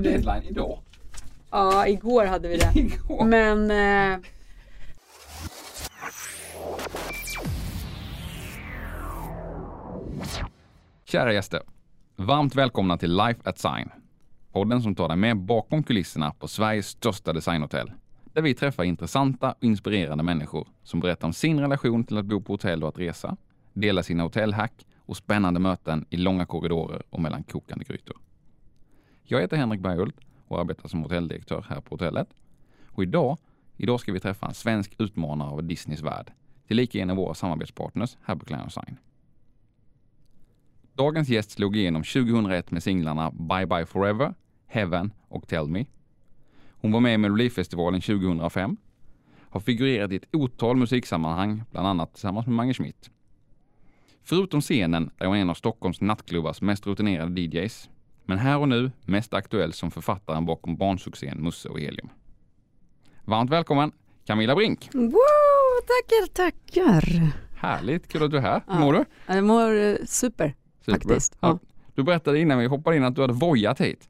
deadline idag. Ja, igår hade vi det. Igår. Men eh, Kära gäster. Varmt välkomna till Life at Sign. Podden som tar dig med bakom kulisserna på Sveriges största designhotell. Där vi träffar intressanta och inspirerande människor som berättar om sin relation till att bo på hotell och att resa, delar sina hotellhack och spännande möten i långa korridorer och mellan kokande grytor. Jag heter Henrik Berghult och arbetar som hotelldirektör här på hotellet. Och idag, idag ska vi träffa en svensk utmanare av Disneys värld, tillika en av våra samarbetspartners här på Klein Sign. Dagens gäst slog igenom 2001 med singlarna Bye Bye Forever, Heaven och Tell Me. Hon var med i Melodifestivalen 2005, har figurerat i ett otal musiksammanhang, bland annat tillsammans med Mange Schmidt. Förutom scenen är hon en av Stockholms nattklubbars mest rutinerade DJs, men här och nu mest aktuell som författaren bakom barnsuccén Musse och Helium. Varmt välkommen Camilla Brink! wow, tackar, tackar. Härligt, kul att du är här. Hur Ja. mår du? Jag mår eh, super. Super. Faktiskt, Ja. Du berättade innan vi hoppade in att du hade vojat hit.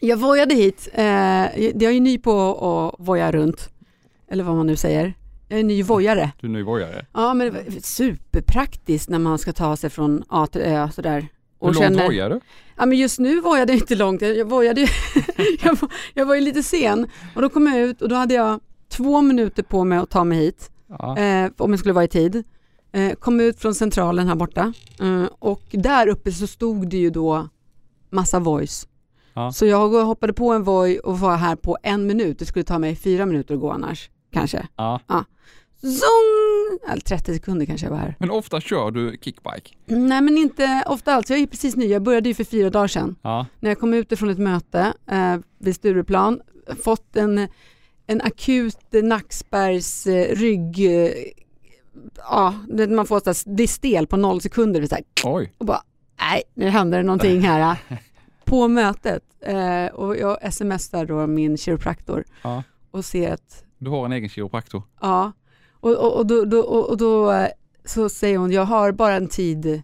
Jag vojade hit. Eh, jag är ju ny på att voja runt. Eller vad man nu säger. Jag är ny vojare. Du är ny vojare. Ja men det var superpraktiskt när man ska ta sig från A till Ö sådär. Hur långt vojar du? Ja men just nu vojade jag inte långt, jag, vojade jag, var- jag var ju lite sen och då kom jag ut och då hade jag två minuter på mig att ta mig hit, Ja. eh, om jag skulle vara i tid. Eh, kom ut från centralen här borta eh, och där uppe så stod det ju då massa voice. Ja. Så jag hoppade på en voj och var här på en minut, det skulle ta mig fyra minuter att gå annars, kanske. Ja. Zong! Eller 30 sekunder kanske jag var här. Men ofta kör du kickbike? Nej men inte ofta alls, jag är precis ny, jag började ju för fyra dagar sedan. Ja. när jag kom ut ifrån ett möte eh, vid Stureplan, fått en, en akut Nacksbergs eh, rygg, eh, ja, det- man får så här, det är stel på noll sekunder så här, Oj. och bara, nej, nu händer det någonting här. på mötet eh, och jag smsar då min kiropraktor Ja. och ser att, Du har en egen kiropraktor. ja, och, och, och, då, då, och, då eh, så säger hon, jag har bara en tid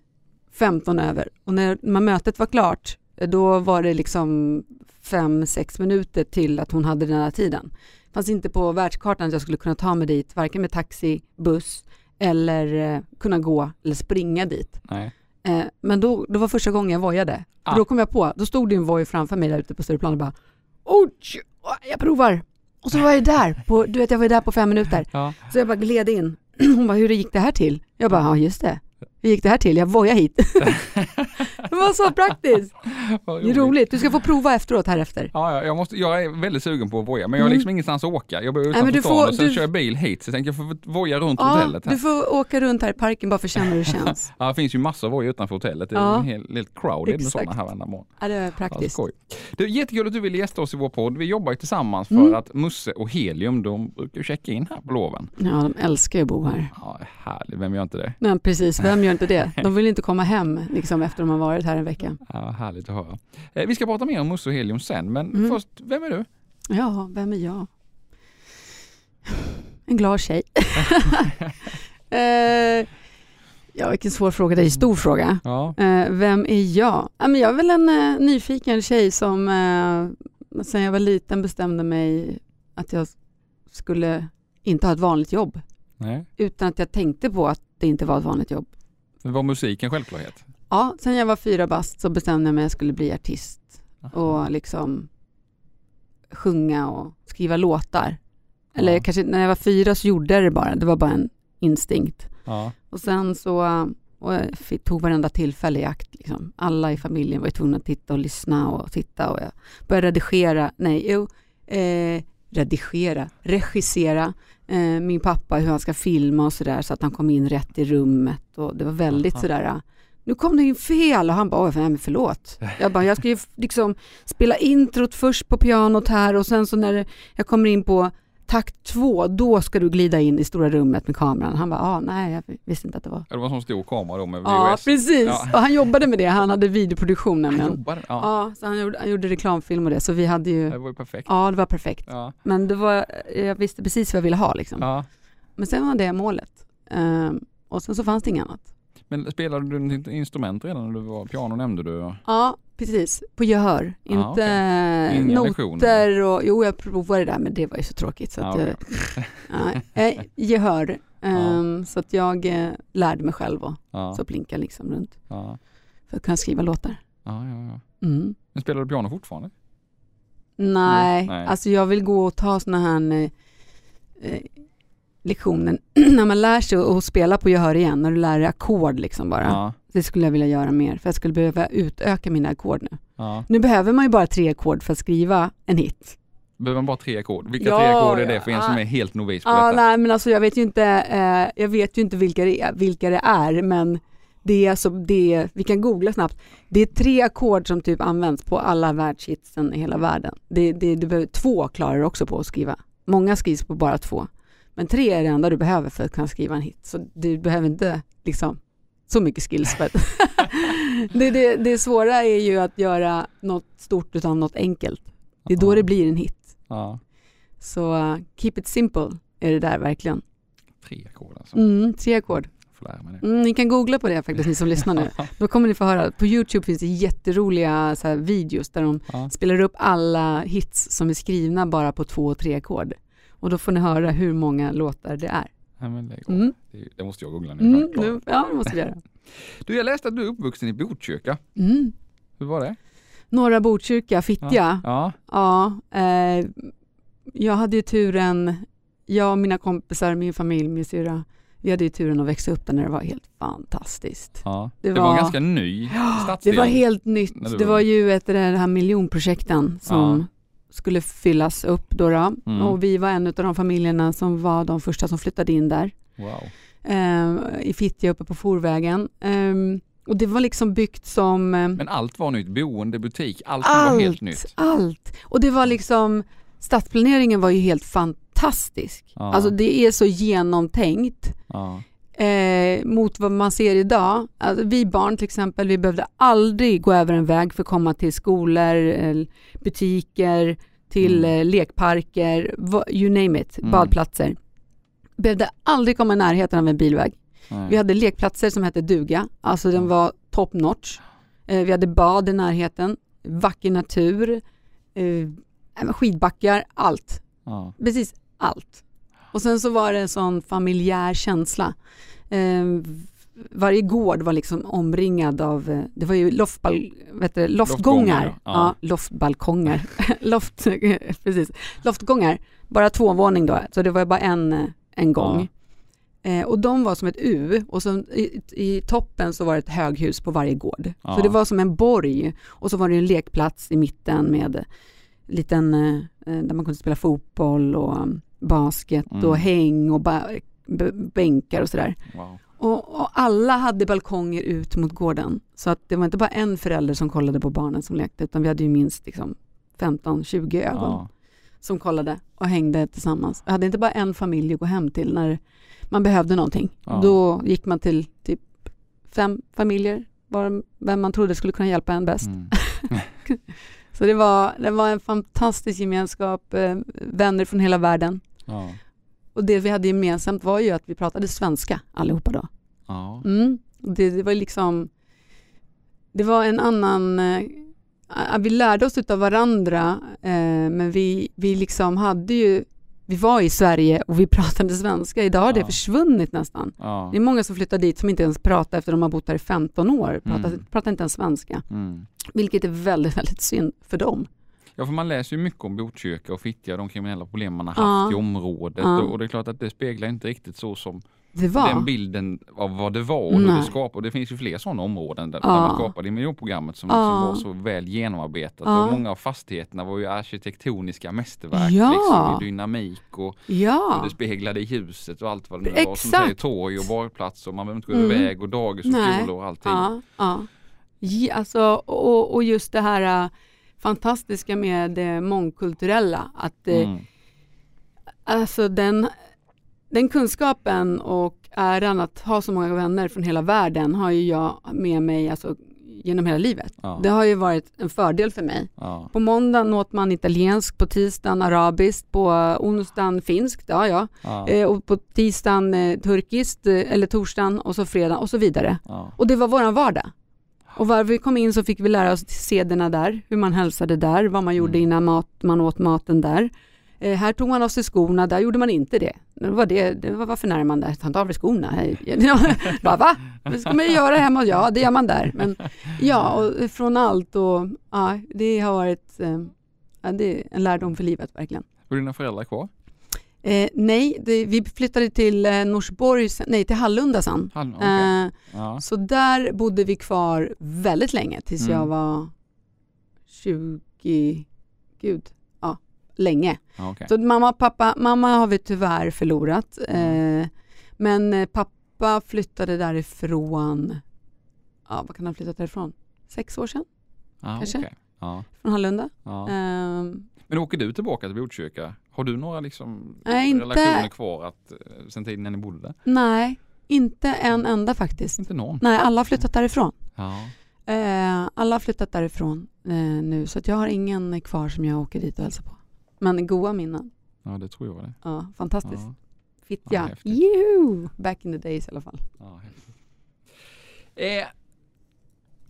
15 över och när, när mötet var klart eh, då var det liksom 5-6 minuter till att hon hade den här tiden. Det fanns inte på världskartan att jag skulle kunna ta mig dit, varken med taxi, buss eller eh, kunna gå eller springa dit. Nej. Men då, då var första gången jag vojade. Ah. Då kom jag på, då stod det en voj framför mig där ute på Stureplan och bara Oj, jag provar. Och så var jag där, på, du vet jag var där på fem minuter. Ja. Så jag bara gled in. Hon bara, hur gick det här till? Jag bara, ja just det. Hur gick det här till? Jag vojade hit. det var så praktiskt. Det är roligt. Du ska få prova efteråt här efter. Ja, ja, jag, måste, jag är väldigt sugen på att voja, men jag har Mm. liksom ingenstans att åka. Jag bor utanför du stan får- och sen du- kör jag bil hit, så jag tänkte jag får voja runt Ja, hotellet här. du får åka runt här i parken bara för att känna hur det känns. Ja, det finns ju massor av voja utanför hotellet. Det är Ja. en hel, helt crowded med Exakt. sådana här varenda morgon. Ja, det är praktiskt. skoj. Det är jättekul att du vill gästa oss i vår podd. Vi jobbar ju tillsammans för Mm. att Musse och Helium, de brukar checka in här på loven. Ja, de älskar ju att bo här. Ja, härligt. Vem gör inte det? Men precis, vem gör inte det? De vill inte komma hem liksom, efter de har varit här en vecka. Ja, härligt att höra. Eh, vi ska prata mer om Musse och Helium sen, men Mm. först, vem är du? Ja, vem är jag? En glad tjej. eh, ja, vilken svår fråga. Det är en stor fråga. Ja, Eh, vem är jag? Jag är väl en nyfiken tjej som sen jag var liten bestämde mig att jag skulle inte ha ett vanligt jobb. nej. Utan att jag tänkte på att det inte var ett vanligt jobb. Men var musik en självklarhet? Ja, sen jag var fyra bast så bestämde jag mig att jag skulle bli artist och liksom sjunga och skriva låtar. Eller Ja. kanske när jag var fyra så gjorde jag det bara, det var bara en instinkt. Ja, Och sen så och jag fick- tog varenda tillfälle i akt. Liksom. Alla i familjen var ju tvungna att titta och lyssna och titta och jag började redigera, nej, jo, eh, redigera, regissera eh, min pappa hur han ska filma och sådär så att han kom in rätt i rummet och det var väldigt Aha. sådär nu kom det in fel och han bara, nej, men förlåt. Jag bara, jag ska ju liksom spela introt först på pianot här och sen så när jag kommer in på takt två, då ska du glida in i stora rummet med kameran. Han bara, ah, nej, jag visste inte att det var. det var en sån stor kamera då med Ja, VHS. precis. Ja. Och han jobbade med det, han hade videoproduktion Han nämligen. jobbade, ja. Ja, så han gjorde, han gjorde reklamfilm och det, så vi hade ju, Det var ju perfekt. ja det var perfekt. Ja, Men det var, jag visste precis vad jag ville ha liksom. ja. Men sen var det målet. Ehm, och sen så fanns det inget annat. Men spelade du ett instrument redan när du var piano nämnde du? Ja, precis. På gehör. Ja, Inte. Inga noter lektioner? och, jo jag provade det där men det var ju så tråkigt. Så Ja, att, okej. jag, eh, gehör. Ehm, Så att jag eh, lärde mig själv och Ja, så blinka liksom runt ja, för att kunna skriva låtar. ja, ja, ja. Mm. Men spelar du piano fortfarande? Nej, Nej. alltså jag vill gå och ta såna här eh, lektioner när man lär sig att spela på gehör igen, när du lär dig ackord liksom bara. Ja, Det skulle jag vilja göra mer, för jag skulle behöva utöka mina ackord nu. ja. Nu behöver man ju bara tre ackord för att skriva en hit. Behöver man bara tre ackord? Vilka Ja, tre ackord är det för en som är helt novis på detta? nej men alltså jag vet ju inte, eh, jag vet ju inte vilka det är, vilka det är men det är alltså, det är, vi kan googla snabbt. Det är tre ackord som typ används på alla världshitsen i hela världen. Det, det, du behöver, två klarar du också på att skriva. Många skrivs på bara två. Men tre är det enda du behöver för att kunna skriva en hit. Så du behöver inte liksom så mycket skills. Det, det, det svåra är ju att göra något stort utav något enkelt. Det är då det blir en hit. Ja, Så uh, keep it simple är det där verkligen. tre ackord alltså. Mm, tre ackord. Mm, ni kan googla på det faktiskt, ni som lyssnar nu. Då kommer ni få höra. På Youtube finns det jätteroliga så här, videos där de Ja. spelar upp alla hits som är skrivna bara på två och tre ackord. Och då får ni höra hur många låtar det är. Nej, men. Mm. Det, det måste jag googla nu. Mm, nu, ja, det måste vi göra. Du, jag läste att du är uppvuxen i Botkyrka. Mm. Hur var det? Norra Botkyrka, Fittja. Ja. Ja, eh, jag hade ju turen, jag och mina kompisar, min familj, min syrra, vi hade ju turen att växa upp där när det var helt fantastiskt. ja. Det Det, var, var- en ganska ny Det stadsdel. var helt nytt. Det var- var ju ett av de här miljonprojekten som Ja. Skulle fyllas upp då. då. Mm. Och vi var en av de familjerna som var de första som flyttade in där. Wow. Eh, I Fittja uppe på Forvägen. Eh, och det var liksom byggt som eh, Men allt var nytt. Boende, butik, allt var helt nytt. allt. Och det var liksom, stadsplaneringen var ju helt fantastisk. Ja. Alltså det är så genomtänkt. Ja. Eh, mot vad man ser idag. Alltså, vi barn till exempel, vi behövde aldrig gå över en väg för att komma till skolor, eh, butiker, till Mm. eh, lekparker, you name it, Mm. badplatser. Behövde aldrig komma i närheten av en bilväg. Nej. Vi hade lekplatser som hette duga, alltså den Mm. var top notch. Eh, vi hade bad i närheten, vacker natur, eh, skidbackar, allt precis allt. Och sen så var det en sån familjär känsla. Eh, varje gård var liksom omringad av, eh, det var ju loftbal, vet du, loftgångar. Loftgångar, ja. ja. loftbalkonger. Loft, precis. Loftgångar, bara tvåvåning då, så det var bara en, eh, en gång. Eh, och de var som ett U och så i, i toppen så var det ett höghus på varje gård. Ja. Så det var som en borg och så var det en lekplats i mitten med liten, eh, där man kunde spela fotboll och um, basket Mm. och häng och bänkar och sådär. Wow. Och, och alla hade balkonger ut mot gården. Så att det var inte bara en förälder som kollade på barnen som lekte utan vi hade ju minst liksom 15-20 ögon Ja. som kollade och hängde tillsammans. Jag hade inte bara en familj att gå hem till när man behövde någonting. Ja. Då gick man till typ fem familjer, var, vem man trodde skulle kunna hjälpa en bäst. Mm. Så det var, det var en fantastisk gemenskap, eh, vänner från hela världen. Ja. Och det vi hade gemensamt var ju att vi pratade svenska allihopa då. Ja. Mm. Det, det var liksom, det var en annan, eh, vi lärde oss utav varandra eh, men vi, vi liksom hade ju, vi var i Sverige och vi pratade svenska. Idag har det Ja. försvunnit nästan. Ja. Det är många som flyttar dit som inte ens pratar efter de har bott här i 15 år, pratar, Mm. pratar inte ens svenska. Mm. Vilket är väldigt, väldigt synd för dem. Ja, för man läser ju mycket om Botkyrka och Fittja, de kriminella problem man har Ja. haft i området Ja. och, och det är klart att det speglar inte riktigt så som Det den bilden av vad det var och hur Nej. det skapade. Och det finns ju fler sådana områden där, Ja. där man skapade i miljonprogrammet som, Ja. som var så väl genomarbetat. Ja. Och många av fastigheterna var ju arkitektoniska mästerverk Ja. liksom, i dynamik och hur Ja, det speglade i huset och allt vad det nu var. Som säger torg och barplatser och man behöver inte gå Mm. över väg och dagis och skolor och allting. ja, ja. ja alltså, och, och just det här äh, fantastiska med det mångkulturella. Att eh, Mm. Alltså den, den kunskapen och äran att ha så många vänner från hela världen har ju jag med mig. Alltså, genom hela livet. Ja. Det har ju varit en fördel för mig. Ja. På måndagen åt man italienskt, på tisdagen arabiskt, på onsdagen finskt, ja ja. Ja. Eh, och på tisdagen eh, turkiskt, eh, eller torsdagen och så fredag och så vidare. Och det var våran vardag. Och var vi kom in så fick vi lära oss sederna där, hur man hälsade där, vad man gjorde Mm. innan mat, man åt maten där. Eh, här tog man av sig skorna, där gjorde man inte det. Det var, det, det var varför när man där? Ta inte av dig skorna. Bara, va? Det ska man ju göra hemma. Ja, det gör man där. Men ja, och från allt och ja, det har varit eh, det är en lärdom för livet verkligen. Var dina föräldrar kvar? Eh, nej, det, vi flyttade till eh, Norsborg, nej till Hallunda sen. Han, okej. Eh, ja. så där bodde vi kvar väldigt länge tills Mm. jag var 20, gud, ja, länge. Okej. Så mamma och pappa, mamma har vi tyvärr förlorat. Mm. Eh, men eh, pappa flyttade därifrån, ja vad kan han ha flyttat därifrån? Sex år sedan, Ja, kanske? okej. Ja, från Hallunda. ja. Eh, Men åker du tillbaka till Botkyrka? Har du några liksom Nej, inte- relationer kvar att, eh, sen tiden när ni bodde där? nej, inte en enda faktiskt. Inte någon? Nej, alla har flyttat därifrån. Ja. Eh, alla har flyttat därifrån eh, nu så att jag har ingen kvar som jag åker dit och hälsar på. Men goa minnen. ja, det tror jag det. Ja, fantastiskt. Ja. Fittja. Ja! Back in the days i alla fall. Ja, eh,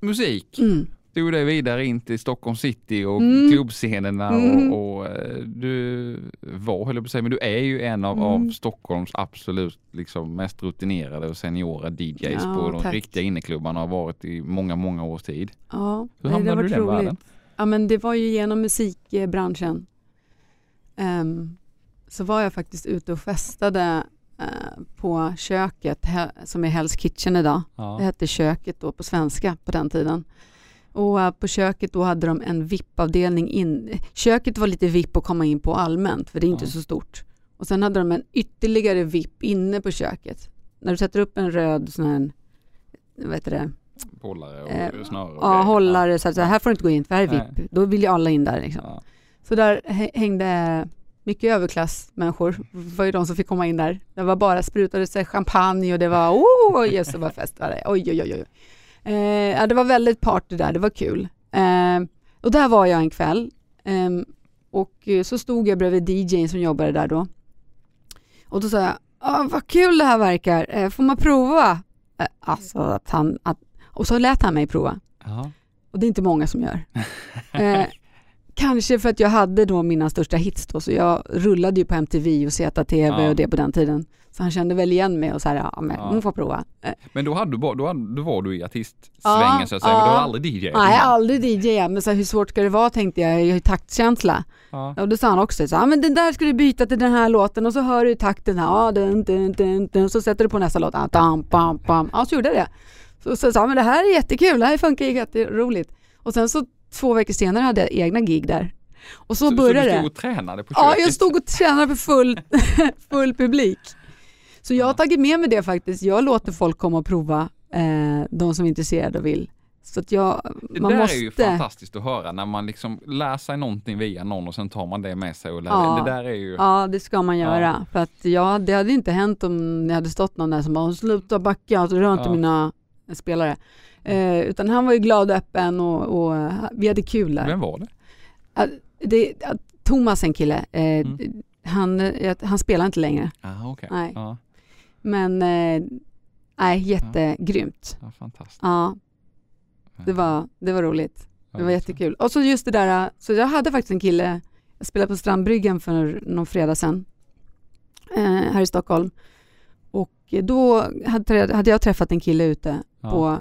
musik. Mm. Tog dig vidare in till Stockholm city och Mm. klubbscenerna Mm. och, och eh, du var, höll jag på att säga, men du är ju en av, Mm. av Stockholms absolut liksom mest rutinerade och seniora DJs Ja, på de tack. riktiga inneklubbarna och har varit i många, många års tid. Ja, Hur det hamnade du i den roligt. världen? Ja, men det var ju genom musikbranschen. Ehm, så var jag faktiskt ute och festade eh, på köket, he- som är Hell's Kitchen idag. Det Ja. hette köket då på svenska på den tiden. Och på köket då hade de en VIP-avdelning in. Köket var lite VIP att komma in på allmänt, för det är inte Ja. så stort. Och sen hade de en ytterligare VIP inne på köket. När du sätter upp en röd sån här, vad heter det, Pollare och Eh, snöre ja, grejer. hållare, så så här får du inte gå in, för här är Nej. VIP. Då vill ju alla in där liksom. Ja. Så där hä- hängde mycket överklassmänniskor. Det var ju de som fick komma in där. Det var bara sprutade sig champagne och det var oh, jösses vad fest var det. Oj, oj, oj. oj. Eh, ja, det var väldigt party där, det var kul. Eh, och där var jag en kväll. Eh, och så stod jag bredvid DJn som jobbade där då. Och då sa jag, ah, vad kul det här verkar, eh, får man prova? Eh, alltså att han, att, och så lät han mig prova. Ja. Och det är inte många som gör. Eh, kanske för att jag hade då mina största hits då, så jag rullade ju på MTV och ZTV Ja. och det på den tiden. Så han kände väl igen mig och så här, ja men Ja. hon får prova. Eh, Men då, hade du, bara- då, hade, då var du i artistsvängen Ja, så att säga, men du ja. var aldrig DJ? nej, aldrig DJ, men så här, hur svårt ska det vara tänkte jag, jag har ju taktkänsla. Ja. Och då sa han också så här, ja men den där ska du byta till den här låten och så hör du takten här, ja dun, dun, dun, dun, så sätter du på nästa låt, ja, dam, bam, bam. ja så gjorde jag det. Så, så sa han, men det här är jättekul, det här funkar jätteroligt. Och sen så två veckor senare hade jag egna gig där. Och så, Så, så började du det. stod och tränade på Ja, köket? jag stod och tränade för full, full publik. Så jag har Ja. tagit med mig det faktiskt. Jag låter folk komma och prova, eh, de som är intresserade och vill. Så att jag, Det man där måste... är ju fantastiskt att höra när man liksom lär sig någonting via någon och sen tar man det med sig och lär Ja. Det där är ju... Ja, det ska man Ja. göra. För att ja, det hade inte hänt om det hade stått någon där som bara sluta backa, rör inte Ja. mina spelare. Eh, utan han var ju glad och öppen och, och vi hade kul där. Vem var det? Det, ja, Thomas en kille, eh, Mm. han, eh, han spelar inte längre. Ah, okej. Nej. Ja, Men eh, nej, jättegrymt. ja, fantastiskt. Ja, det var, det var roligt. Det var jättekul. Och så just det där, så jag hade faktiskt en kille, jag spelade på Strandbryggan för någon fredag sedan, eh, här i Stockholm. Och då hade, hade jag träffat en kille ute Ja. på,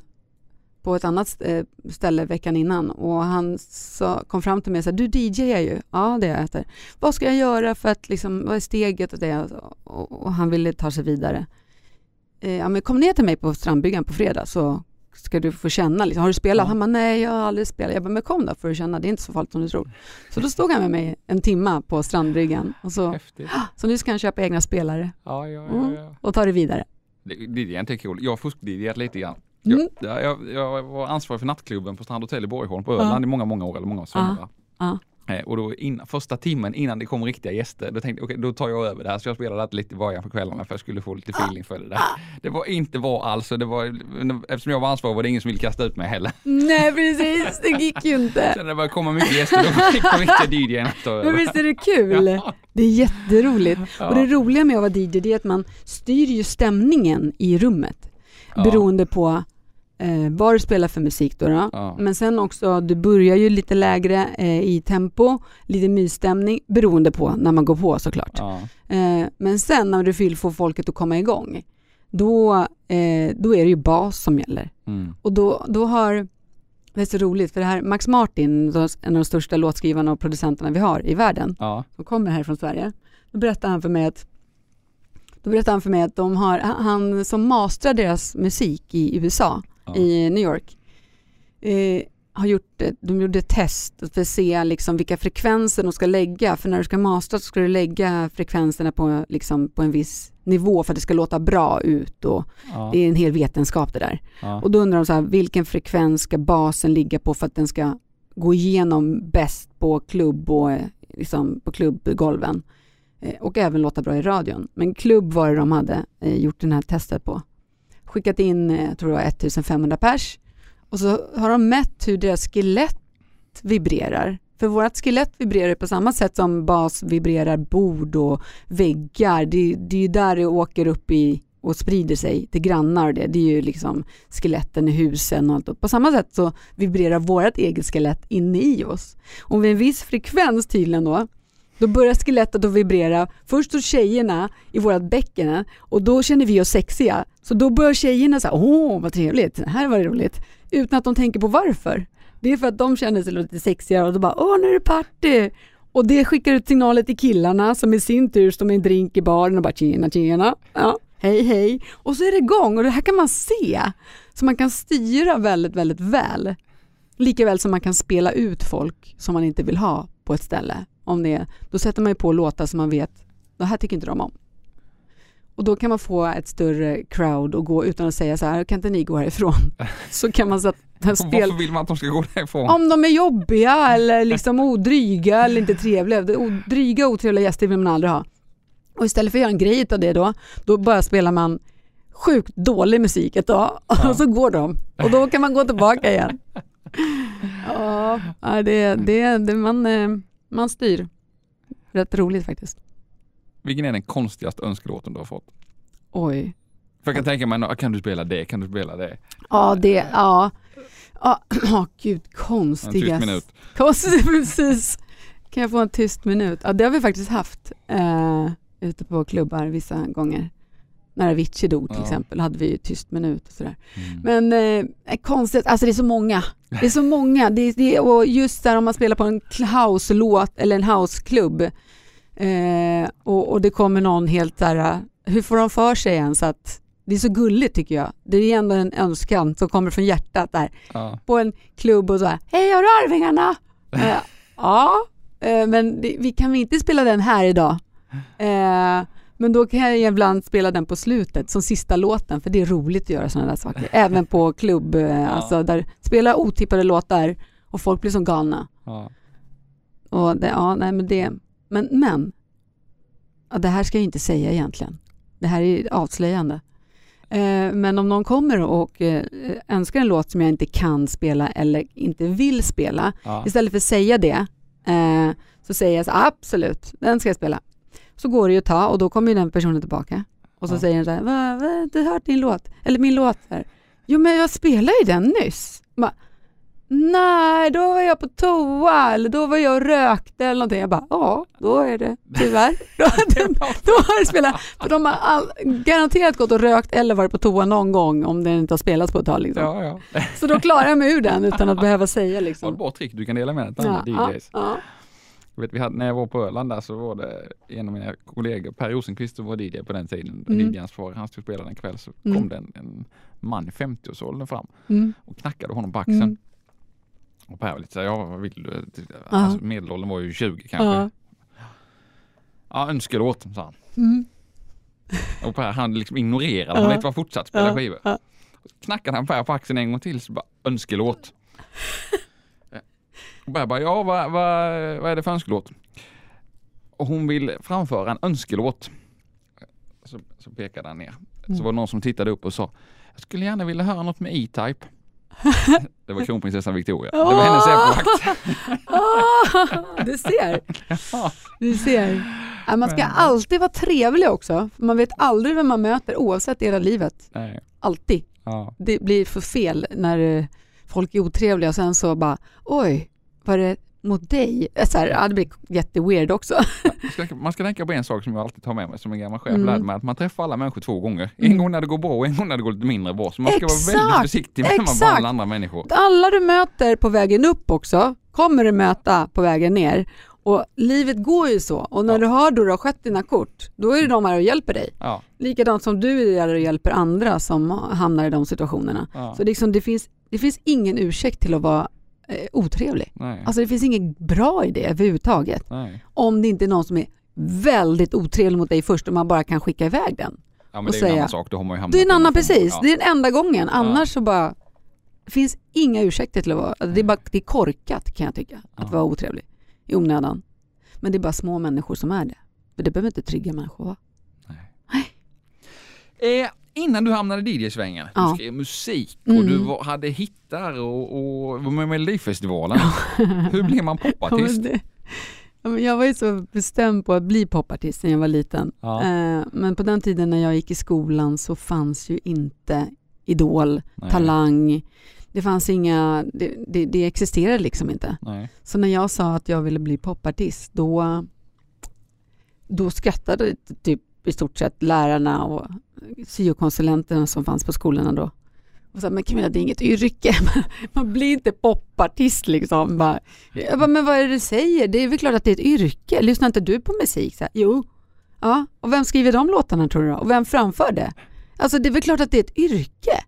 på ett annat eh, ställe veckan innan och han sa, kom fram till mig och sa, du DJar ju. Ja, det är jag. Vad ska jag göra för att, liksom, vad är steget och det? Och, och han ville ta sig vidare. Eh, ja, men kom ner till mig på Strandbryggan på fredag så ska du få känna. Liksom. Har du spelat? Ja. Han bara, nej jag har aldrig spelat. Jag bara, men kom då för att känna, det är inte så farligt som du tror. Så då stod han med mig en timma på Strandbryggan och så, Häftigt. så nu ska han köpa egna spelare Ja, ja, Mm. och ta det vidare. DJn är kul. Jag har fusk-DJat lite grann. Mm. Jag, jag, jag var ansvarig för nattklubben på Strand Hotel i Borgholm på Ja. Öland i många, många år, eller många somrar. ja. Eh, Och då innan, första timmen innan det kom riktiga gäster, då tänkte jag okej, då tar jag över det här. Så jag spelade det lite i början på kvällarna för jag skulle få lite feeling för det där. Det var inte bra alls det var, eftersom jag var ansvarig var det ingen som ville kasta ut mig heller. Nej precis, det gick ju inte. Sen när det började komma mycket gäster, då fick de riktiga DJn att ta Men över. visst är det kul? Ja. Det är jätteroligt. Ja. Och det roliga med att vara DJ det är att man styr ju stämningen i rummet. Ja. Beroende på eh, vad du spelar för musik då. då. Ja. Men sen också, du börjar ju lite lägre eh, i tempo, lite mysstämning beroende på när man går på såklart. Ja. Eh, men sen när du vill få folket att komma igång, då, eh, då är det ju bas som gäller. Mm. Och då, då har, det är så roligt för det här, Max Martin, en av de största låtskrivarna och producenterna vi har i världen, Ja. som kommer här från Sverige, då berättar han för mig att då berättar han för mig att de har, han som mastrar deras musik i USA, Ja. i New York, eh, har gjort, ett- de gjorde ett test för att se liksom vilka frekvenser de ska lägga, för när du ska mastra så ska du lägga frekvenserna på, liksom, på en viss nivå för att det ska låta bra ut och Ja. det är en hel vetenskap det där. Ja. Och då undrar de så här, vilken frekvens ska basen ligga på för att den ska gå igenom bäst på klubb och eh, liksom på klubbgolven. Eh, Och även låta bra i radion. Men klubb var det de hade eh, gjort det här testet på. Skickat in, eh, jag tror det var 1500 pers. Och så har de mätt hur deras skelett vibrerar. För vårt skelett vibrerar på samma sätt som bas vibrerar bord och väggar. Det, det är ju där det åker upp i och sprider sig till grannar och det. Det är ju liksom skeletten i husen och allt. Och på samma sätt så vibrerar vårt eget skelett inne i oss. Och vid en viss frekvens tydligen då, då börjar skelettet att vibrera först hos tjejerna i vårt bäcken och då känner vi oss sexiga. Så då börjar tjejerna säga åh vad trevligt, det här var roligt. Utan att de tänker på varför. Det är för att de känner sig lite sexigare och då bara åh nu är det party. Och det skickar ut signaler till killarna som i sin tur står med en drink i baren och bara tjena tjena. Ja, hej hej. Och så är det igång och det här kan man se. Så man kan styra väldigt, väldigt väl. Likaväl som man kan spela ut folk som man inte vill ha på ett ställe. Om det, då sätter man ju på låtar som man vet, det här tycker inte de om. Och då kan man få ett större crowd och gå utan att säga så här, kan inte ni gå härifrån? Så kan man sätta spel... Varför vill man att de ska gå därifrån? Om de är jobbiga eller liksom odryga eller inte trevliga. Dryga och otrevliga gäster vill man aldrig ha. Och istället för att göra en grej av det då, då bara spelar man sjukt dålig musik ett tag Ja. och så går de. Och då kan man gå tillbaka igen. Ja, ja, det, det, det man, eh, man styr. Rätt roligt faktiskt. Vilken är den konstigaste önskelåten du har fått? Oj. För jag kan tänka mig, "Nå, kan du spela det? Kan du spela det? Ja, det, ja. Ja, oh, gud, En tyst konstigast. minut. Konstigt, precis. Kan jag få en tyst minut? Ja, det har vi faktiskt haft eh, ute på klubbar vissa gånger. När Avicii dog till Ja. exempel hade vi ju tyst minut och sådär. Mm. Men eh, konstigt, alltså det är så många. Det är så många. Det, det, och just där om man spelar på en house-låt eller en house-klubb eh, och, och det kommer någon helt där, hur får de för sig ens att det är så gulligt tycker jag. Det är ändå en önskan som kommer från hjärtat där Ja. på en klubb och så här, hej har du Arvingarna? Eh, ja, eh, men vi, vi kan inte spela den här idag. Eh, men då kan jag ibland spela den på slutet som sista låten för det är roligt att göra sådana där saker. Även på klubb, eh, alltså där spela otippade låtar och folk blir som galna. Ja. Och det, ja, nej men det, men, men ja, det här ska jag inte säga egentligen. Det här är avslöjande. Eh, men om någon kommer och eh, önskar en låt som jag inte kan spela eller inte vill spela, Ja. istället för att säga det, eh, så säger jag så, absolut, den ska jag spela. Så går det ju att ta och då kommer ju den personen tillbaka. Och så Ja. säger den så här, va, va, du hört din låt, eller min låt. Här, jo men jag spelade ju den nyss. Bara, Nej, då var jag på toa eller då var jag och rökte eller någonting. Jag bara, ja, då är det tyvärr. Då, då har det spelat. För de har all, garanterat gått och rökt eller varit på toa någon gång om den inte har spelats på ett tag. Liksom. Ja, ja. Så då klarar jag mig ur den utan att behöva säga Det var ett liksom. bra trick du kan dela med dig Ja, ja, ja. Jag vet, vi hade, när jag var på Öland där så var det en av mina kollegor, Per Rosenqvist som var DJ på den tiden, Mm. DJ-ansvarig, han stod och spelade en kväll så Mm. kom det en, en man i 50-årsåldern fram Mm. och knackade honom på axeln. Mm. Och Per var lite såhär, ja vad vill du? Alltså, medelåldern var ju 20 kanske. Ja. Ja, önskelåt, sa han. Mm. Och Per han liksom ignorerade, han inte var fortsatt spela skivor. Knackade han Per på axeln en gång till så bara, önskelåt. Och jag bara, ja vad, vad, vad är det för önskelåt? Och hon vill framföra en önskelåt. Så, så pekade han ner. Så Mm. var det någon som tittade upp och sa, jag skulle gärna vilja höra något med E-Type. Det var kronprinsessan Victoria. Det var hennes Eppo-akt. Ah, du ser. Du ser. Man ska alltid vara trevlig också. Man vet aldrig vem man möter oavsett hela livet. Nej. Alltid. Ja. Det blir för fel när eh, folk är otrevliga och sen så bara oj, var det mot dig? Eh, Så här, ja, det blir jätteweird också. Man ska, man ska tänka på en sak som jag alltid tar med mig som en gammal chef Mm. lärde mig att man träffar alla människor två gånger. En Mm. gång när det går bra och en gång när det går lite mindre bra. Så man ska vara Exakt, väldigt försiktig med hur man exakt. behandlar andra människor. Alla du möter på vägen upp också kommer du möta på vägen ner. Och livet går ju så. Och när Ja. du har då, du har skött dina kort, då är det de här och hjälper dig. Ja, Likadant som du är där och hjälper andra som hamnar i de situationerna. ja. Så liksom, det, finns, det finns ingen ursäkt till att vara eh, otrevlig. Nej. Alltså det finns inget bra i det överhuvudtaget. Nej. Om det inte är någon som är väldigt otrevlig mot dig först och man bara kan skicka iväg den. Ja men och det är ju en säga- annan sak, då har man ju hamnat Det är en annan, precis. Ja. Det är den enda gången. Annars så bara, det finns inga ursäkter till att vara, det är, bara, det är korkat kan jag tycka, att Ja. vara otrevlig i onödan. Men det är bara små människor som är det. För det behöver inte trygga människor vara. Eh, innan du hamnade i DJ-svängen, Ja. du skrev musik och Mm. du var, hade hittar och, och var med i Melodifestivalen. Hur blir man popartist? Jag var ju så bestämd på att bli popartist när jag var liten. Ja. Eh, Men på den tiden när jag gick i skolan så fanns ju inte Idol, Nej. Talang. Det fanns inga, det, det, det existerade liksom inte. Nej. Så när jag sa att jag ville bli popartist då, då skrattade typ i stort sett lärarna och syokonsulenterna som fanns på skolorna då. Och så, men Camilla det är inget yrke, man blir inte popartist liksom. Bara, jag bara, men vad är det du säger? Det är väl klart att det är ett yrke. Lyssnar inte du på musik? Så här, jo. Ja, och vem skriver de låtarna tror du? Och vem framför det? Alltså det är väl klart att det är ett yrke.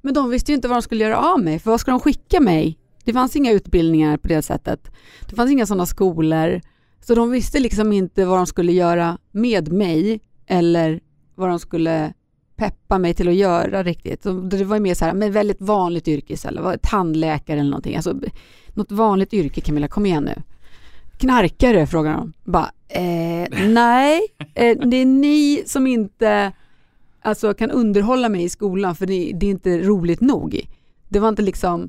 Men de visste ju inte vad de skulle göra av mig, för vad ska de skicka mig? Det fanns inga utbildningar på det sättet. Det fanns inga sådana skolor. Så de visste liksom inte vad de skulle göra med mig eller vad de skulle peppa mig till att göra riktigt. Det var ju mer så här, men väldigt vanligt yrke istället, tandläkare eller någonting. Alltså, något vanligt yrke Camilla, kom igen nu. Knarkare frågar de. Bara, eh, nej, eh, det är ni som inte alltså, kan underhålla mig i skolan för det, det är inte roligt nog. Det var inte liksom,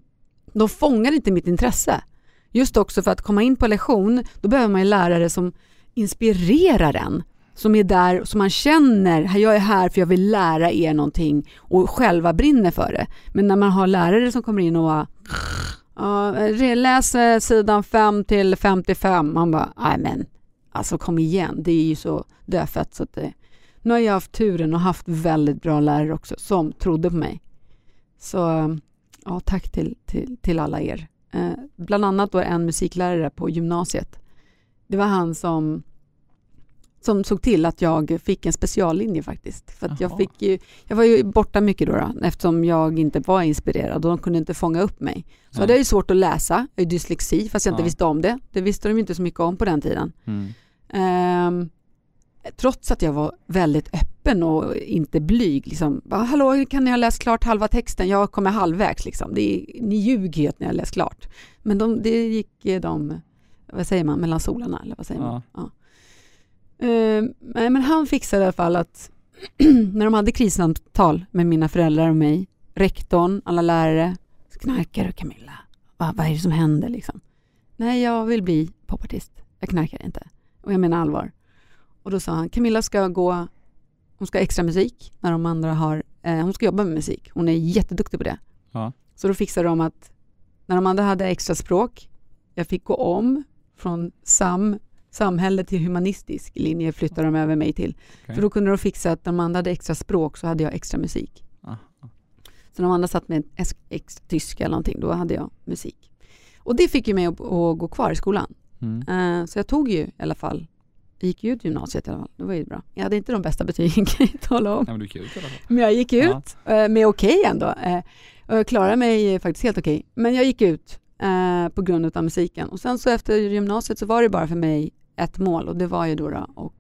de fångade inte mitt intresse. Just också för att komma in på lektion, då behöver man ju lärare som inspirerar en. Som är där, som man känner, jag är här för jag vill lära er någonting och själva brinner för det. Men när man har lärare som kommer in och bara, Uh, läs sidan 5 till 55, man bara, nej men, alltså kom igen, det är ju så dödfött så att det, nu har jag haft turen och haft väldigt bra lärare också som trodde på mig. Så ja, tack till, till, till alla er. Eh, bland annat då en musiklärare på gymnasiet. Det var han som, som såg till att jag fick en speciallinje faktiskt. För jag, fick ju, jag var ju borta mycket då, då eftersom jag inte var inspirerad och de kunde inte fånga upp mig. Så Nej. det är ju svårt att läsa, jag ju dyslexi fast jag inte Ja. visste om det. Det visste de inte så mycket om på den tiden. Mm. Ehm, trots att jag var väldigt öppen och inte blyg. Liksom, Hallå, kan ni ha läst klart halva texten? Jag kommer halvvägs. Liksom. Det är, ni ljuger ju ni har läst klart. Men de, det gick de, vad säger man, mellan solarna eller vad säger man? Ja. Ehm, nej, men han fixade i alla fall att när de hade krissamtal med mina föräldrar och mig, rektorn, alla lärare, knarkar du Camilla? Va, vad är det som händer liksom? Nej, jag vill bli popartist. Jag knarkar inte. Och jag menar allvar. Och då sa han, Camilla ska gå, hon ska ha extra musik när de andra har, eh, hon ska jobba med musik. Hon är jätteduktig på det. Ja. Så då fixade de att när de andra hade extra språk, jag fick gå om från sam, samhälle till humanistisk linje flyttade de över mig till. Okej. För då kunde de fixa att när de andra hade extra språk så hade jag extra musik. Ah. Så när de andra satt med ex, ex, tyska eller någonting, då hade jag musik. Och det fick ju mig att, att gå kvar i skolan. Mm. Eh, så jag tog ju i alla fall, jag gick ju ut gymnasiet i alla fall, det var ju bra. Jag hade inte de bästa betygen kan jag tala om. Nej, men. Men jag gick Ja. ut eh, med okej ändå. eh, och jag klarade mig faktiskt helt okej. Men jag gick ut på grund av musiken. Och sen så efter gymnasiet så var det bara för mig ett mål och det var ju då, då att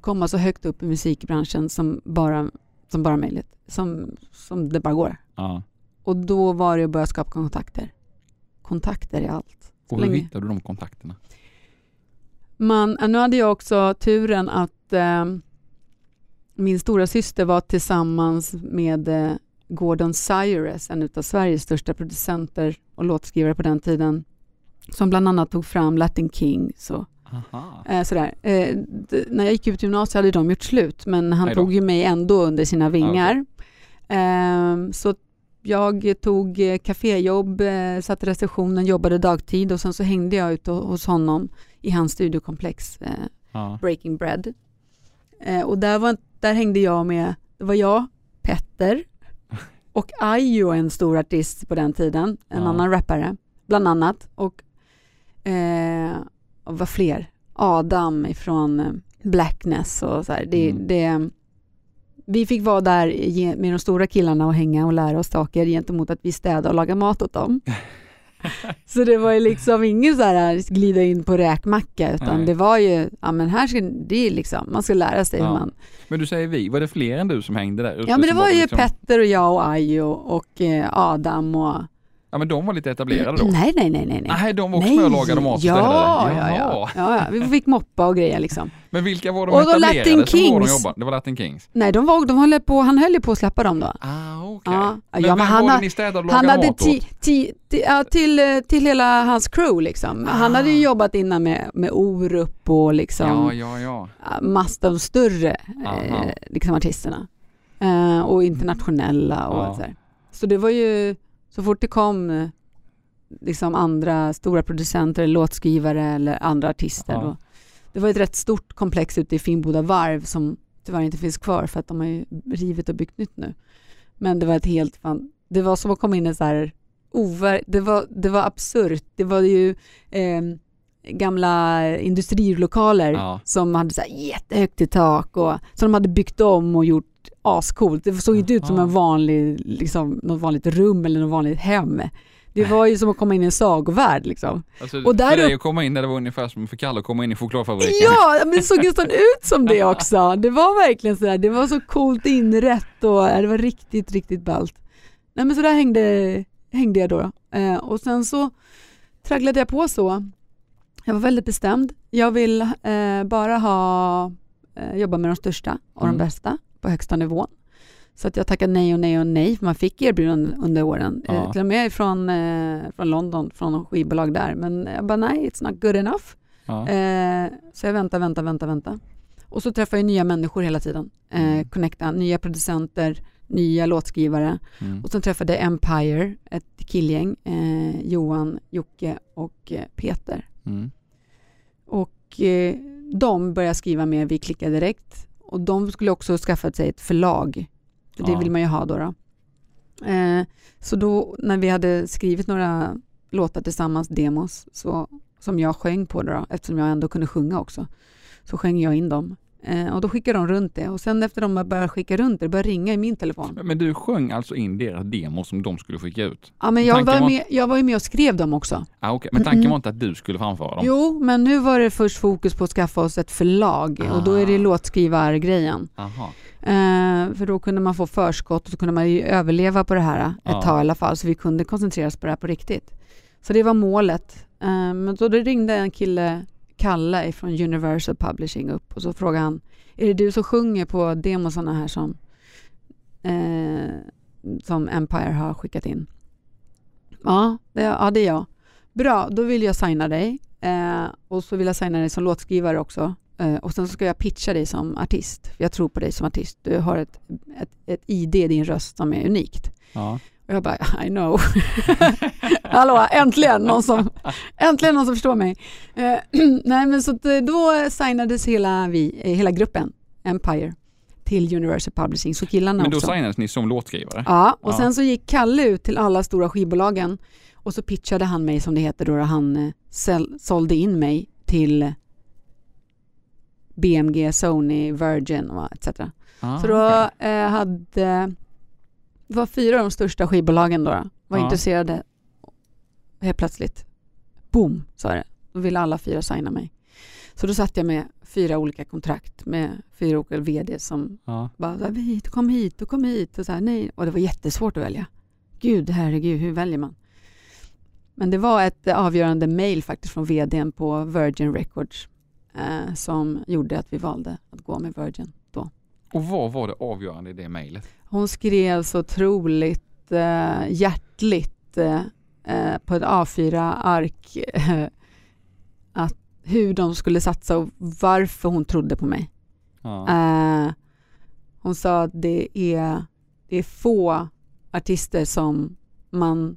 komma så högt upp i musikbranschen som bara, som bara möjligt. Som, som det bara går. Ja. Och då var det att börja skapa kontakter. Kontakter är allt. Och hur länge. hittade du de kontakterna? Man, nu hade jag också turen att eh, min stora syster var tillsammans med eh, Gordon Cyrus, en av Sveriges största producenter och låtskrivare på den tiden, som bland annat tog fram Latin Kings och Aha. eh, sådär. Eh, när jag gick ut gymnasiet hade de gjort slut, men han tog ju mig ändå under sina vingar. Eh, så jag tog eh, kaféjobb, satt i receptionen, jobbade dagtid och sen så hängde jag ute hos honom i hans studiokomplex Ja. Breaking Bread. Och där, var, där hängde jag med, det var jag, Petter och Ayo, en stor artist på den tiden, en Ja. annan rappare, bland annat. Och, och vad fler? Adam ifrån eh, Blackness och så här. Det, Mm. det, vi fick vara där med de stora killarna och hänga och lära oss saker gentemot att vi städade och lagade mat åt dem. Så det var ju liksom ingen så här glida in på räkmacka utan Nej. det var ju, ja men här ska, det är liksom, man ska lära sig Ja. hur man... Men du säger vi, var det fler än du som hängde där Ja men det som var ju liksom- Petter och jag och Ayo och eh, Adam och... Ja men de var lite etablerade då? Nej nej nej nej. nej. Nej, de var också med och lagade mat ja, ja, ja, ja, ja. Vi fick moppa och grejer liksom. Men vilka var de Och etablerade Latin som var de Kings. jobbade? Det var Latin Kings? Nej, de var, de höll på, han höll ju på att släppa dem då. Ah, okej. Ja. Men, Ja, men han var ni städade och Han lagade hade mat ti, ti, ti, ja, till, eh, till hela hans crew liksom. Han Ah. hade ju jobbat innan med, med Orup och liksom Ja, ja, massa av större eh, liksom artisterna. Eh, och internationella och Ja. så. Så det var ju, så fort det kom liksom andra stora producenter, låtskrivare eller andra artister. Ja. Då, det var ett rätt stort komplex ute i Finnboda varv som tyvärr inte finns kvar för att de har ju rivit och byggt nytt nu. Men det var ett helt fan, det var som att komma in i så här over, det var, det var absurt. Det var ju eh, gamla industrilokaler Ja. som hade så här jättehögt i tak och som de hade byggt om och gjort ascoolt. Det såg inte ut som en vanlig, liksom, något vanligt rum eller något vanligt hem. Det var ju som att komma in i en sagovärld liksom. Alltså, Och där för dig att komma in där det var ungefär som för Kalle att komma in i chokladfabriken. Ja, men det såg nästan ut som det också. Det var verkligen så här, det var så coolt inrätt och det var riktigt, riktigt ballt. Nej men så där hängde, hängde jag då. Eh, och sen så tragglade jag på så. Jag var väldigt bestämd. Jag vill eh, bara ha, eh, jobba med de största och Mm. de bästa på högsta nivån. Så att jag tackade nej och nej och nej, för man fick erbjudanden under åren. Ja. Eh, till och med från, eh, från London, från skivbolag där. Men jag bara nej, it's not good enough. Ja. Eh, så jag väntar, väntar, väntar, väntar. Och så träffar jag nya människor hela tiden. Eh, Mm. connecta, nya producenter, nya låtskrivare. Mm. Och sen träffade jag Empire, ett killgäng. Eh, Johan, Jocke och eh, Peter. Mm. Och eh, de började skriva med, vi klickade direkt. Och de skulle också skaffat sig ett förlag. För det Ja. vill man ju ha då. då. Eh, så då när vi hade skrivit några låtar tillsammans, demos, så, som jag sjöng på då, då, eftersom jag ändå kunde sjunga också, så sjöng jag in dem. Eh, och då skickade de runt det och sen efter de började skicka runt det, det började ringa i min telefon. Men- du sjöng alltså in deras demo som de skulle skicka ut? Ja, men jag var, var- med, jag var ju med och skrev dem också. Ah, okay. Men tanken Mm. var inte att du skulle framföra dem? Jo, men nu var det först fokus på att skaffa oss ett förlag och då är det Ah. låtskrivargrejen. Aha. Eh, för då kunde man få förskott och så kunde man ju överleva på det här ett Ja. tag i alla fall, så vi kunde koncentrera oss på det här på riktigt. Så det var målet. Eh, men då ringde en kille, Kalle från Universal Publishing upp och så frågade han, är det du som sjunger på demosarna här som, eh, som Empire har skickat in? Ja det, ja, det är jag. Bra, då vill jag signa dig eh, och så vill jag signa dig som låtskrivare också. Eh, och sen så ska jag pitcha dig som artist. Jag tror på dig som artist. Du har ett, ett, ett ID i din röst som är unikt. Ja. Och jag bara, I know. Hallå, äntligen någon som, äntligen någon som förstår mig. Eh, nej men så eh, då signades hela, vi, eh, hela gruppen, Empire, till Universal Publishing. Så killarna Men då också. signades ni som låtskrivare? Ja, och Ja. sen så gick Kalle ut till alla stora skivbolagen och så pitchade han mig som det heter då, och han eh, säl- sålde in mig till BMG, Sony, Virgin och etc. Ah, Så då eh, hade, det var fyra av de största skivbolagen då, då var Ja. intresserade. Helt plötsligt, boom, sa det. Då ville alla fyra signa mig. Så då satt jag med fyra olika kontrakt med fyra olika VD som Ja. bara, här, hit, kom hit och kom hit och så här, nej. Och det var jättesvårt att välja. Gud, herregud, hur väljer man? Men det var ett avgörande mail faktiskt från vdn på Virgin Records eh, som gjorde att vi valde att gå med Virgin då. Och vad var det avgörande i det mejlet? Hon skrev så otroligt eh, hjärtligt eh, eh på ett A4-ark eh, att hur de skulle satsa och varför hon trodde på mig. Ja. Eh, hon sa att det är, det är få artister som man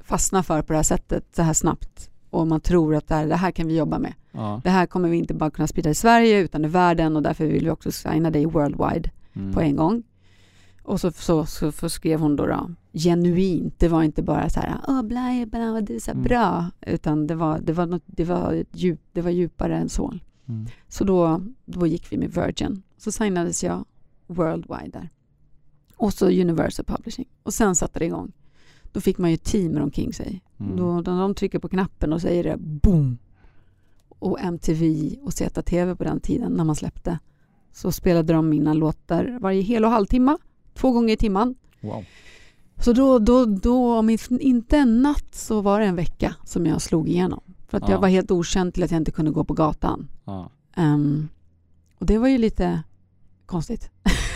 fastnar för på det här sättet så här snabbt och man tror att det här, det här kan vi jobba med. Ja. Det här kommer vi inte bara kunna sprida i Sverige utan i världen och därför vill vi också signa dig worldwide mm. på en gång. Och så, så, så, så, skrev hon då, då genuint, det var inte bara så här, åh bla, bla, det är så mm. bra, utan det var, det, var något, det, var djup, det var djupare än så. Mm. Så då, då gick vi med Virgin. Så signades jag worldwide där. Och så Universal Publishing. Och sen satte det igång. Då fick man ju teamer omkring sig. Mm. Då, när de trycker på knappen och säger det, boom! Och MTV och ZTV på den tiden när man släppte så spelade de mina låtar varje hel och halvtimme, två gånger i timmen. Wow. Så då, då, då, om inte en natt så var det en vecka som jag slog igenom. För att ja. jag var helt okänd till att jag inte kunde gå på gatan. Ja. Um, och det var ju lite konstigt.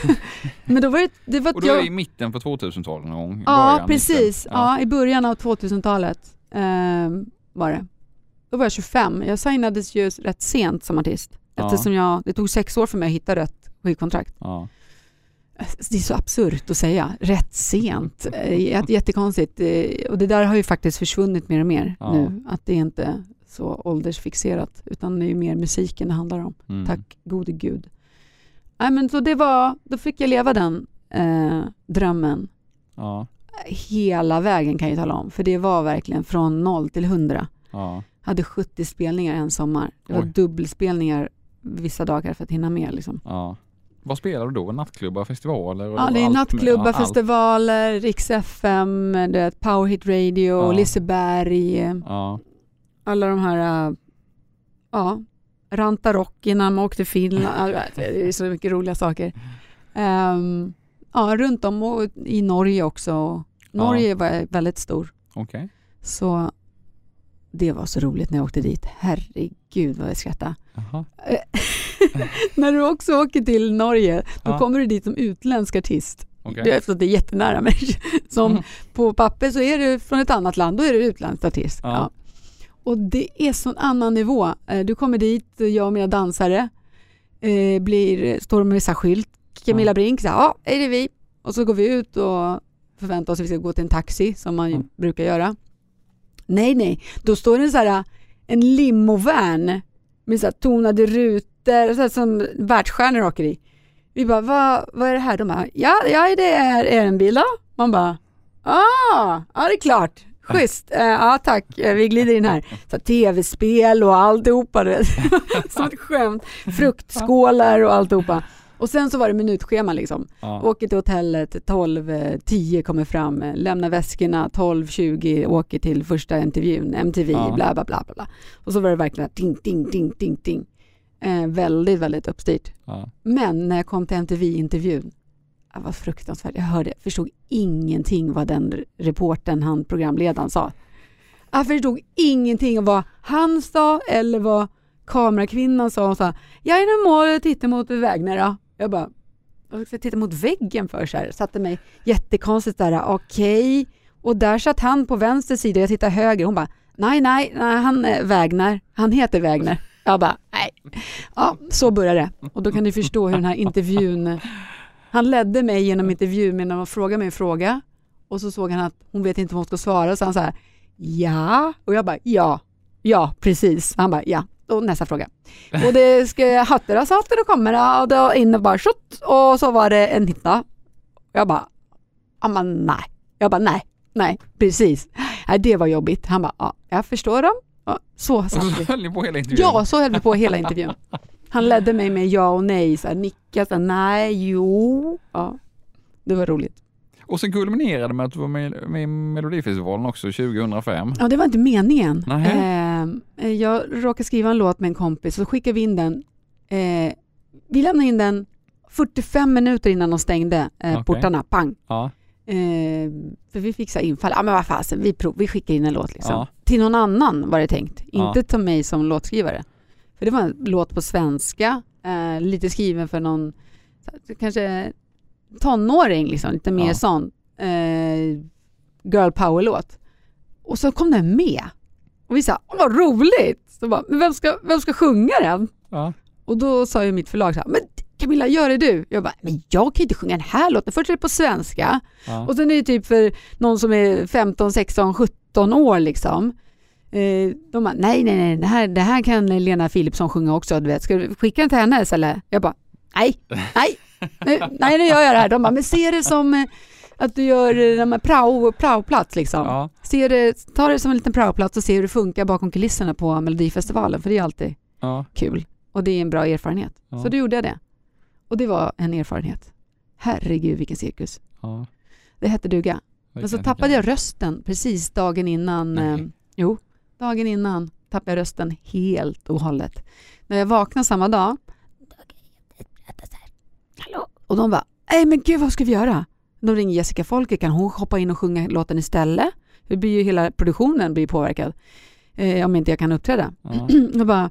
Men då var det, det var Och då jag... är i mitten på 2000-talet någon gång? Ja, precis. Ja. ja. i början av 2000-talet um, var det. Då var jag 25. Jag signades ju rätt sent som artist. Eftersom jag, det tog sex år för mig att hitta rätt skivkontrakt. Ja. Det är så absurt att säga, rätt sent. Eh, jättekonstigt. Eh, och det där har ju faktiskt försvunnit mer och mer ja. nu. Att det är inte så åldersfixerat, utan det är ju mer musiken det handlar om. Mm. Tack gode gud. Nej, men så det var, då fick jag leva den eh, drömmen. Ja. Hela vägen kan jag tala om, för det var verkligen från noll till hundra. Ja. hade 70 spelningar en sommar. Det var Oj. dubbelspelningar vissa dagar för att hinna med. Liksom. Ja. Vad spelar du då? Nattklubbar, festivaler? Ja, det är nattklubbar, med, festivaler, Rix FM, Powerhit Radio, ja. Liseberg. Ja. Alla de här, ja, Ranta Rock innan man åkte Finland. det är så mycket roliga saker. Um, ja, runt om och i Norge också. Norge ja. var väldigt stor. Okay. Så det var så roligt när jag åkte dit. Herregud vad jag skrattade. när du också åker till Norge, då ja. kommer du dit som utländsk artist. Okay. Det, är, det är jättenära mig. Som mm. på papper så är du från ett annat land, då är du utländsk artist. Ja. Ja. Och det är sån annan nivå. Eh, du kommer dit, jag och mina dansare, eh, blir, står med vissa skylt. Camilla Brink, ja, är det vi? Och så går vi ut och förväntar oss att vi ska gå till en taxi som man mm. brukar göra. Nej, nej, då står det så här, en limovan med så här tonade rutor, så här som världsstjärnor åker i. Vi bara, vad, vad är det här? De bara, ja, ja det är, en bil då. Man bara, ah, ja det är klart. Schysst, eh, ja tack, eh, vi glider in här. Tv-spel och alltihopa, som ett skämt. Fruktskålar och alltihopa. Och sen så var det minutschema liksom. Ja. Åker till hotellet 12.10 kommer fram, lämnar väskorna 12.20, åker till första intervjun, MTV, ja. bla bla bla bla. Och så var det verkligen ding, ding, ding, ding, ding. Eh, väldigt, väldigt uppstyrt. Ja. Men när jag kom till MTV-intervjun, det var fruktansvärt. Jag hörde, förstod ingenting vad den reporten, han programledaren sa. Jag förstod ingenting av vad han sa eller vad kamerakvinnan sa. Hon sa, jag är normalt tittar mot vägen då. Jag bara, ska jag titta mot väggen för? Så här. Satte mig jättekonstigt där, okej. Okay. Och där satt han på vänster sida, jag tittade höger. Hon bara, nej, nej, nej han är Wägner. Han heter Wägner. Jag bara, nej. Ja, så började det. Och då kan ni förstå hur den här intervjun... Han ledde mig genom intervjun med att fråga mig en fråga. Och så såg han att hon vet inte vad hon ska svara, så han så här, ja. Och jag bara, ja, ja, precis. Han bara, ja och nästa fråga. Och det ska hattar och saker och kommer och då in och bara shot och så var det en hitta. Jag bara, ja men nej. Jag bara nej, nej, precis. Nej, det var jobbigt. Han bara, ja, jag förstår dem. Ja, så satt vi. höll ni på hela intervjun? Ja, så höll vi på hela intervjun. Han ledde mig med ja och nej, så här, nicka, så här, nej, jo. Ja, det var roligt. Och sen kulminerade med att du var med, i Melodifestivalen också 2005. Ja, det var inte meningen. Eh, jag råkade skriva en låt med en kompis, så skickade vi in den. Eh, vi lämnade in den 45 minuter innan de stängde eh, okay. portarna, pang. Ja. Eh, för vi fick så infall, ja men vad fasen, vi, prov, vi skickar in en låt liksom. Ja. Till någon annan var det tänkt, Ja. inte till mig som låtskrivare. För det var en låt på svenska, eh, lite skriven för någon, kanske tonåring liksom, lite mer Ja. sån eh, girl power-låt. Och så kom den med. Och vi sa, vad roligt! Så bara, men vem ska, vem ska sjunga den? Ja. Och då sa ju mitt förlag så här, men Camilla gör det du. Jag bara, men jag kan ju inte sjunga den här låten. Först är det på svenska Ja. och sen är det typ för någon som är 15, 16, 17 år liksom. Eh, de bara, nej, nej, nej, det här, det här kan Lena Philipsson sjunga också. Du vet. Ska du skicka den till henne eller? Jag bara, nej, nej, nej, nu gör jag det här. De bara, men se det som eh, att du gör eh, de här prao, praoplats liksom. Ja. Se det, ta det som en liten praoplats och se hur det funkar bakom kulisserna på Melodifestivalen, för det är alltid Ja. kul och det är en bra erfarenhet. Ja. Så då gjorde jag det. Och det var en erfarenhet. Herregud vilken cirkus. Ja. Det hette duga. Men så tappade jag rösten precis dagen innan. Eh, jo, dagen innan tappade jag rösten helt och hållet. När jag vaknade samma dag. Hallå? Och de bara, nej men gud vad ska vi göra? De ringer Jessica Folke, kan hon hoppa in och sjunga låten istället? Det blir ju hela produktionen blir påverkad. Eh, om inte jag kan uppträda. Ja. Jag bara,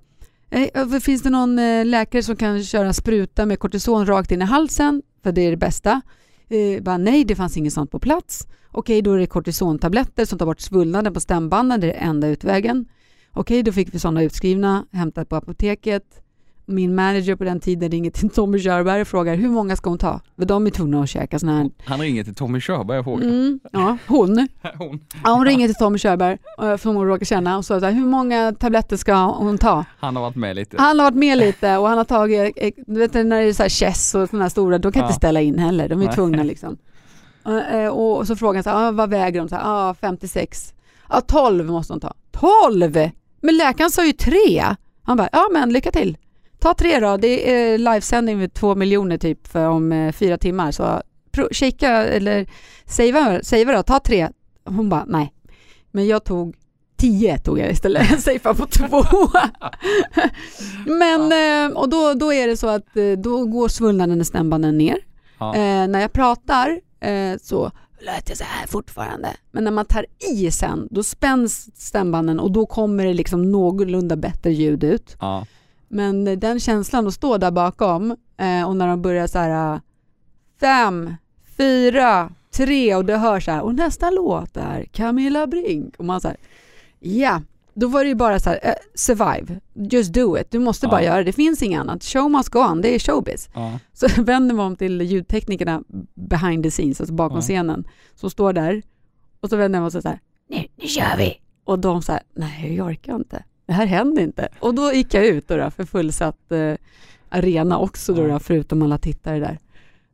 eh, finns det någon eh, läkare som kan köra spruta med kortison rakt in i halsen? För det är det bästa. Eh, bara, nej, det fanns inget sånt på plats. Okej, då är det kortisontabletter som tar bort svullnaden på stämbanden. Det är enda utvägen. Okej, då fick vi sådana utskrivna, hämtat på apoteket. Min manager på den tiden ringer till Tommy Körberg och frågar hur många ska hon ta? För de är tvungna att käka sådana här... Han ringer till Tommy Körberg och frågar. Mm, ja, hon. Hon. Ja, hon ringer till Tommy Körberg, eh, som hon råkar känna, och så här, hur många tabletter ska hon ta? Han har varit med lite. Han har varit med lite och han har tagit, eh, du vet när det är så här chess och sådana här stora, de kan Ja. inte ställa in heller, de är tvungna liksom. Eh, Och så frågar han så här, ah, vad väger de? Så här, ah, 56. Ja, 12 måste de ta. 12? Men läkaren sa ju tre. Han bara, ja men lycka till. Ta tre då, det är livesändning med två miljoner typ för om eh, fyra timmar. Så kika eller savea, savea då, ta tre. Hon bara, nej. Men jag tog tio tog jag istället, safea på två. Men, eh, och då, då är det så att eh, då går svullnaden i stämbanden ner. Ja. Eh, när jag pratar eh, så lät jag så här fortfarande. Men när man tar i sen, då spänns stämbanden och då kommer det liksom någorlunda bättre ljud ut. Ja. Men den känslan att stå där bakom eh, och när de börjar så här eh, fem, fyra, tre och det hörs så här och nästa låt är Camilla Brink och man så här ja, då var det ju bara så här eh, survive, just do it, du måste bara Ja. göra det, det finns inget annat, show must go on, det är showbiz. Ja. Så vänder man om till ljudteknikerna behind the scenes, alltså bakom Ja. scenen, som står där och så vänder man sig så här, nu, nu kör vi! Och de så här, nej jag orkar inte, det här händer inte. Och då gick jag ut då, då för fullsatt eh, arena också då, då, förutom alla tittare där.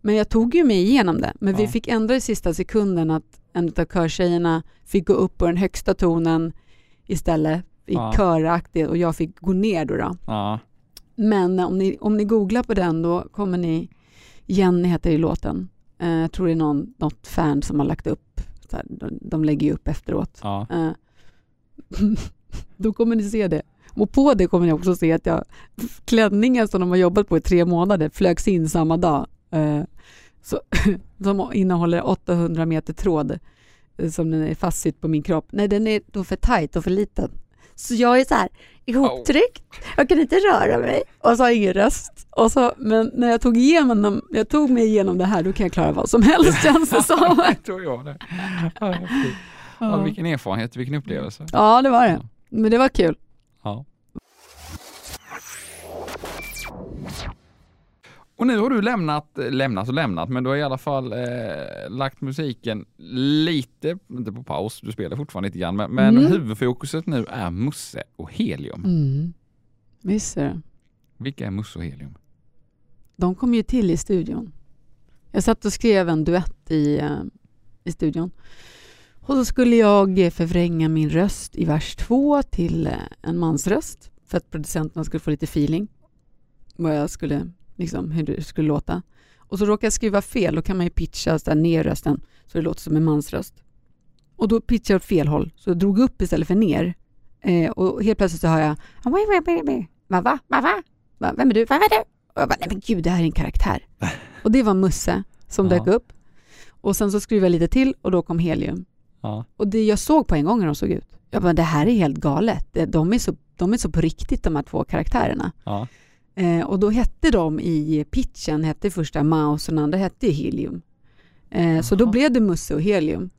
Men jag tog ju mig igenom det, men vi Ja. fick ändra i sista sekunden att en av körtjejerna fick gå upp på den högsta tonen istället, i Ja. köraktigt och jag fick gå ner då. då. Ja. Men om ni, om ni googlar på den då kommer ni, Jenny heter ju låten, eh, jag tror det är någon, något fan som har lagt upp, så här, de, de lägger ju upp efteråt. Ja. Eh, då kommer ni se det. Och på det kommer ni också se att jag, klänningen som de har jobbat på i tre månader flögs in samma dag. Eh, så, som innehåller 800 meter tråd eh, som den är fastsydd på min kropp. Nej, den är då för tajt och för liten. Så jag är så här ihoptryckt, jag kan inte röra mig och så har jag ingen röst. Och så, men när jag tog, igenom, jag tog mig igenom det här, då kan jag klara vad som helst känns det som. Jag tror jag det. Ja, vilken erfarenhet, vilken upplevelse. Ja, det var det. Men det var kul. Ja. Och nu har du lämnat, lämnat och lämnat, men du har i alla fall eh, lagt musiken lite, inte på paus, du spelar fortfarande lite grann, men, men Mm. huvudfokuset nu är Musse och Helium. Mm. Visst är det. Vilka är Musse och Helium? De kom ju till i studion. Jag satt och skrev en duett i, eh, i studion. Och så skulle jag förvränga min röst i vers två till eh, en mansröst för att producenterna skulle få lite feeling vad jag skulle, liksom, hur det skulle låta. Och så råkade jag skriva fel, då kan man ju pitcha så där ner rösten så det låter som en mansröst. Och då pitchade jag åt fel håll, så jag drog upp istället för ner. Eh, och helt plötsligt så hör jag Va, va, va, va? Va, Vem är du? Vem är du? Och jag bara, nej men gud, det här är en karaktär. Och det var Musse som Ja. dök upp. Och sen så skruvade jag lite till och då kom helium. Ja. Och det jag såg på en gång hur de såg ut. Jag bara, det här är helt galet. De är så, de är så på riktigt de här två karaktärerna. Ja. Eh, och då hette de i pitchen, hette första Maus och den andra hette Helium. Eh, så då blev det Musse och Helium.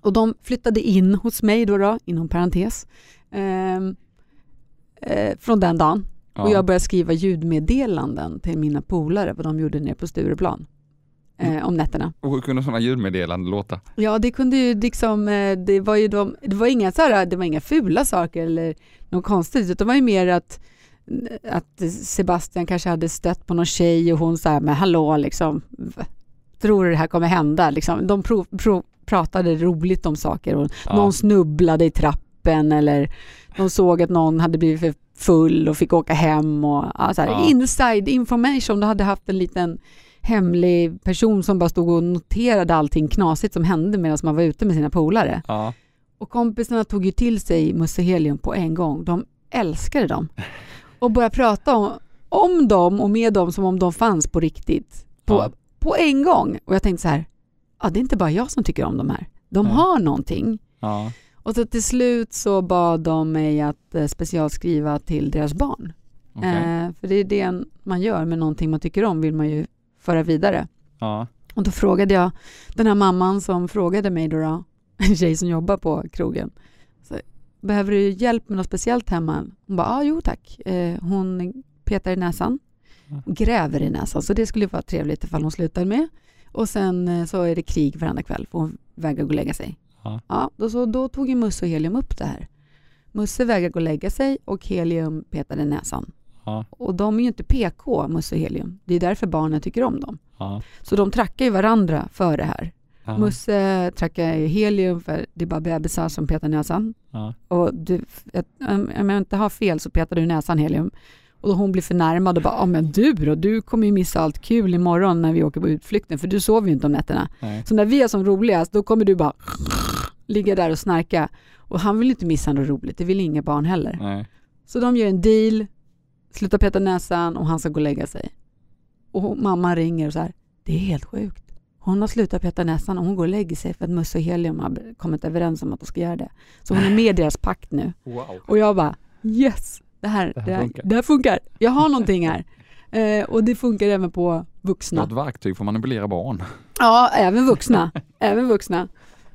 Och de flyttade in hos mig då, då inom parentes, ehm, eh, från den dagen. Ja. Och jag började skriva ljudmeddelanden till mina polare, vad de gjorde nere på Stureplan. Eh, om nätterna. Och hur kunde sådana ljudmeddelanden låta? Ja, det kunde ju liksom, eh, det var ju de, det var inga så här, det var inga fula saker eller något konstigt, utan det var ju mer att, att Sebastian kanske hade stött på någon tjej och hon sa men hallå liksom, tror du det här kommer hända? Liksom, de pro, pro, pratade roligt om saker och Ja. någon snubblade i trappen eller de såg att någon hade blivit för full och fick åka hem och ja, så här, Ja. inside information. Du hade haft en liten hemlig person som bara stod och noterade allting knasigt som hände medan man var ute med sina polare. Ja. Och kompisarna tog ju till sig Musse Helium på en gång. De älskade dem. Och började prata om, om dem och med dem som om de fanns på riktigt. På, Ja. på en gång. Och jag tänkte så här, ja, det är inte bara jag som tycker om de här. De Nej. har någonting. Ja. Och så till slut så bad de mig att eh, specialskriva till deras barn. Okej. Eh, för det är det man gör med någonting man tycker om vill man ju föra vidare. Ja. Och då frågade jag den här mamman som frågade mig då, då en tjej som jobbar på krogen. Så, Behöver du hjälp med något speciellt hemma? Hon bara, ja jo tack. Eh, hon petar i näsan, gräver i näsan, så det skulle vara trevligt ifall hon slutar med. Och sen eh, så är det krig varenda kväll, för hon vägrar gå och lägga sig. Ja. Ja, då, så, då tog ju Musse och Helium upp det här. Musse vägrar gå och lägga sig och Helium petade i näsan. Ja. Och de är ju inte PK, Musse och Helium. Det är därför barnen tycker om dem. Ja. Så de trackar ju varandra för det här. Ja. Musse trackar ju helium för det är bara bebisar som petar näsan. Och du, om jag inte har fel så petar du näsan helium. Och då hon blir förnärmad och bara, ja men du då, du kommer ju missa allt kul imorgon när vi åker på utflykten för du sover ju inte om nätterna. Nej. Så när vi är som roligast då kommer du bara ligga där och snarka. Och han vill inte missa något roligt, det vill inga barn heller. Nej. Så de gör en deal, slutar peta näsan och han ska gå och lägga sig. Och mamma ringer och så här, det är helt sjukt. Hon har slutat peta näsan och hon går och lägger sig för att Musse och Helium har kommit överens om att de ska göra det. Så hon är med i deras pakt nu. Wow. Och jag bara, yes, det här, Det här det här, funkar. det här funkar. Jag har någonting här. Eh, och det funkar även på vuxna. ett verktyg för att manipulera barn. Ja, även vuxna. även vuxna.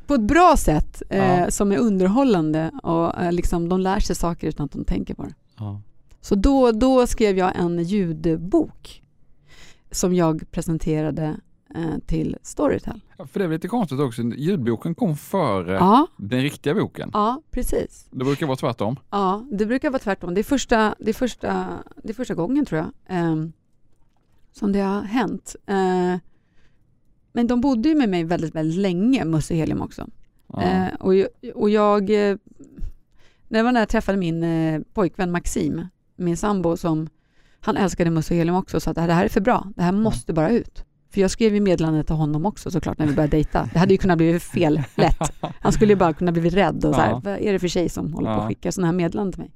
På ett bra sätt eh, Ja. som är underhållande och eh, liksom, de lär sig saker utan att de tänker på det. Ja. Så då, då skrev jag en ljudbok som jag presenterade eh, till Storytel. För det är lite konstigt också, ljudboken kom före Ja, den riktiga boken. ja, precis. Det brukar vara tvärtom. Ja, det brukar vara tvärtom. Det är första, det är första, det är första gången tror jag ehm, som det har hänt. Eh, men de bodde ju med mig väldigt, väldigt länge, Musse Helium också. Ja. Eh, och, och jag, eh, det var när jag träffade min eh, pojkvän Maxim, min sambo som, han älskade Musse och Helium också, så att det här är för bra, det här måste bara ut. För jag skrev ju meddelandet till honom också såklart när vi började dejta. Det hade ju kunnat bli fel lätt. Han skulle ju bara kunna bli rädd och så här, Ja. vad är det för tjej som håller på att skicka sådana här meddelanden till mig?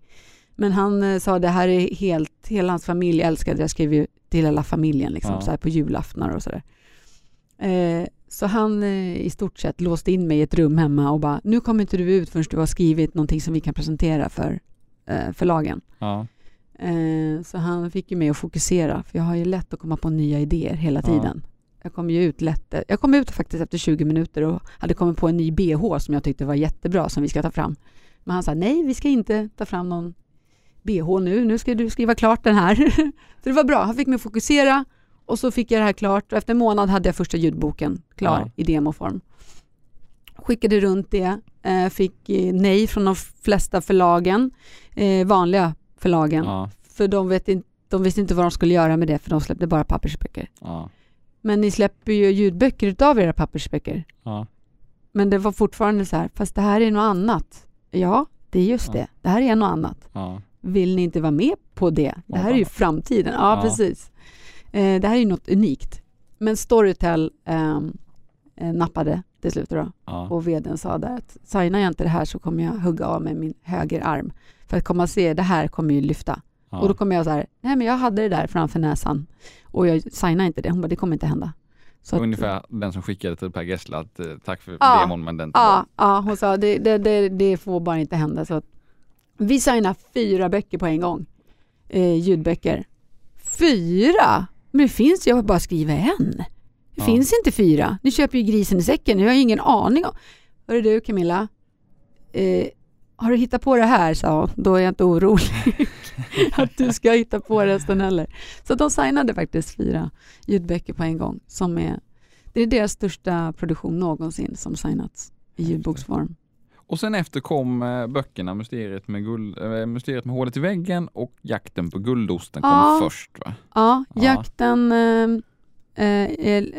Men han eh, sa det här är helt, hela hans familj älskade det. Jag skrev ju till hela familjen liksom, Ja. så här på julaftnar och sådär. Eh, så han eh, i stort sett låste in mig i ett rum hemma och bara, nu kommer inte du ut förrän du har skrivit någonting som vi kan presentera för eh, förlagen. Ja. Eh, så han fick ju mig att fokusera, för jag har ju lätt att komma på nya idéer hela Ja. tiden. Jag kom ju ut lätt. Jag kom ut faktiskt efter 20 minuter och hade kommit på en ny bh som jag tyckte var jättebra som vi ska ta fram. Men han sa nej, vi ska inte ta fram någon bh nu. Nu ska du skriva klart den här. så det var bra. Han fick mig att fokusera och så fick jag det här klart och efter en månad hade jag första ljudboken klar Ja. i demoform. Skickade runt det, eh, fick nej från de flesta förlagen, eh, vanliga förlagen. Ja. För de, vet inte, de visste inte vad de skulle göra med det för de släppte bara pappersböcker. Ja. Men ni släpper ju ljudböcker utav era pappersböcker. Ja. Men det var fortfarande så här, fast det här är något annat. Ja, det är just det. Det här är något annat. Vill ni inte vara med på det? Det här är ju framtiden. Ja, precis. Eh, det här är ju något unikt. Men Storytel ehm, eh, nappade till slut då. Och vdn sa där att signar jag inte det här så kommer jag hugga av med min höger arm. För att komma och se, det här kommer ju lyfta. Ja. Och då kommer jag så här, nej men jag hade det där framför näsan och jag signar inte det. Hon bara, det kommer inte hända. Så att- Ungefär den som skickade till Per Gessle att eh, tack för Ja. demon men den Ja, ja hon sa det, det, det, det får bara inte hända. Så att vi signade fyra böcker på en gång. Eh, ljudböcker. Fyra? Men det finns, jag har bara skrivit en. Det Ja. finns inte fyra. Nu köper ju grisen i säcken. Jag har ingen aning om. Hörru du Camilla. Eh, har du hittat på det här? sa hon. Då är jag inte orolig att du ska hitta på resten heller. Så de signade faktiskt fyra ljudböcker på en gång. Som är, det är deras största produktion någonsin som signats i ljudboksform. Och sen efter kom eh, böckerna Mysteriet med, guld, eh, Mysteriet med hålet i väggen och Jakten på guldosten kom Ja. först va? Ja, Ja. jakten, eh,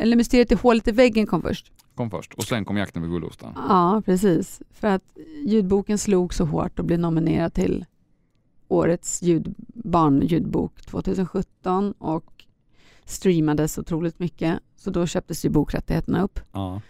eller Mysteriet i hålet i väggen kom först. Kom först och sen kom Jakten på guldosten. Ja, precis. För att ljudboken slog så hårt och blev nominerad till årets ljud, barnljudbok 2017 och streamades otroligt mycket. Så då köptes ju bokrättigheterna upp, Ja.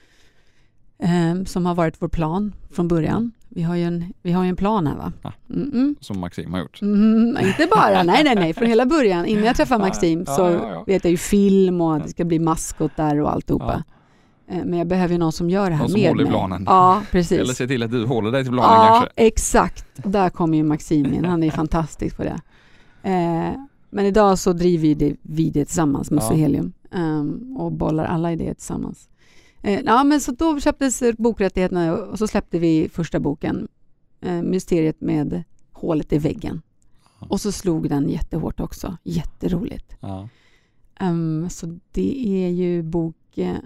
eh, som har varit vår plan från början. Vi har ju en, vi har en plan här va? Ja. Mm-mm. Som Maxim har gjort. Mm, inte bara, nej nej nej, från hela början. Innan jag träffade Ja, Maxim ja, så ja, ja. vet jag ju film och att det ska bli maskot där och alltihopa. Eh, Men jag behöver ju någon som gör det här Någon med mig. planen. Ja, precis. Eller se till att du håller dig till planen ja, kanske. exakt. Där kommer ju Maxim in. Han är fantastisk på det. Eh, men idag så driver vi det, vi det tillsammans med Ja. Sohelium ehm, och bollar alla idéer tillsammans. Eh, ja, men så då köptes bokrättigheterna och så släppte vi första boken, eh, Mysteriet med hålet i väggen. Ja. Och så slog den jättehårt också. Jätteroligt. Ja. Ehm, så det är ju bok eh,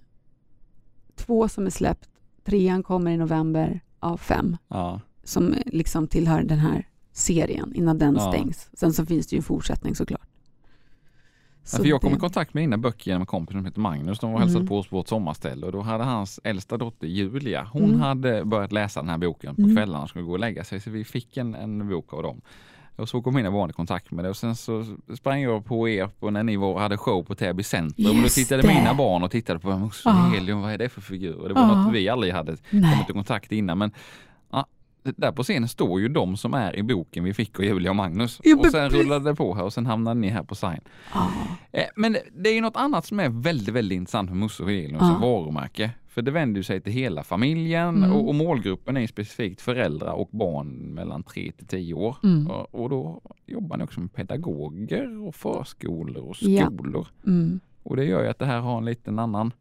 två som är släppt. Trean kommer i november av fem Ja. som liksom tillhör den här serien innan den Ja. stängs. Sen så finns det ju en fortsättning såklart. Ja, för jag kom i det- kontakt med dina böcker genom en kompis som heter Magnus. De var och hälsade Mm. på oss på vårt sommarställe och då hade hans äldsta dotter Julia, hon Mm. hade börjat läsa den här boken på Mm. kvällarna och skulle gå och lägga sig. Så vi fick en, en bok av dem. Och så kom mina barn i kontakt med det och sen så sprang jag på er på när ni var, hade show på Täby centrum. och då tittade det. mina barn och tittade på Musse Ja. Helium, vad är det för figur? Och det var Ja. något vi aldrig hade Nej. kommit i kontakt innan. Men ja, där på scenen står ju de som är i boken vi fick och Julia och Magnus. Ja, och sen rullade det på här och sen hamnade ni här på sign. Eh, Men det är ju något annat som är väldigt, väldigt intressant med Musse och Helium som varumärke. För det vänder sig till hela familjen Mm. och, och målgruppen är specifikt föräldrar och barn mellan 3 till 10 år. Mm. Och, och då jobbar ni också med pedagoger och förskolor och Ja. skolor. Mm. Och det gör ju att det här har en liten annan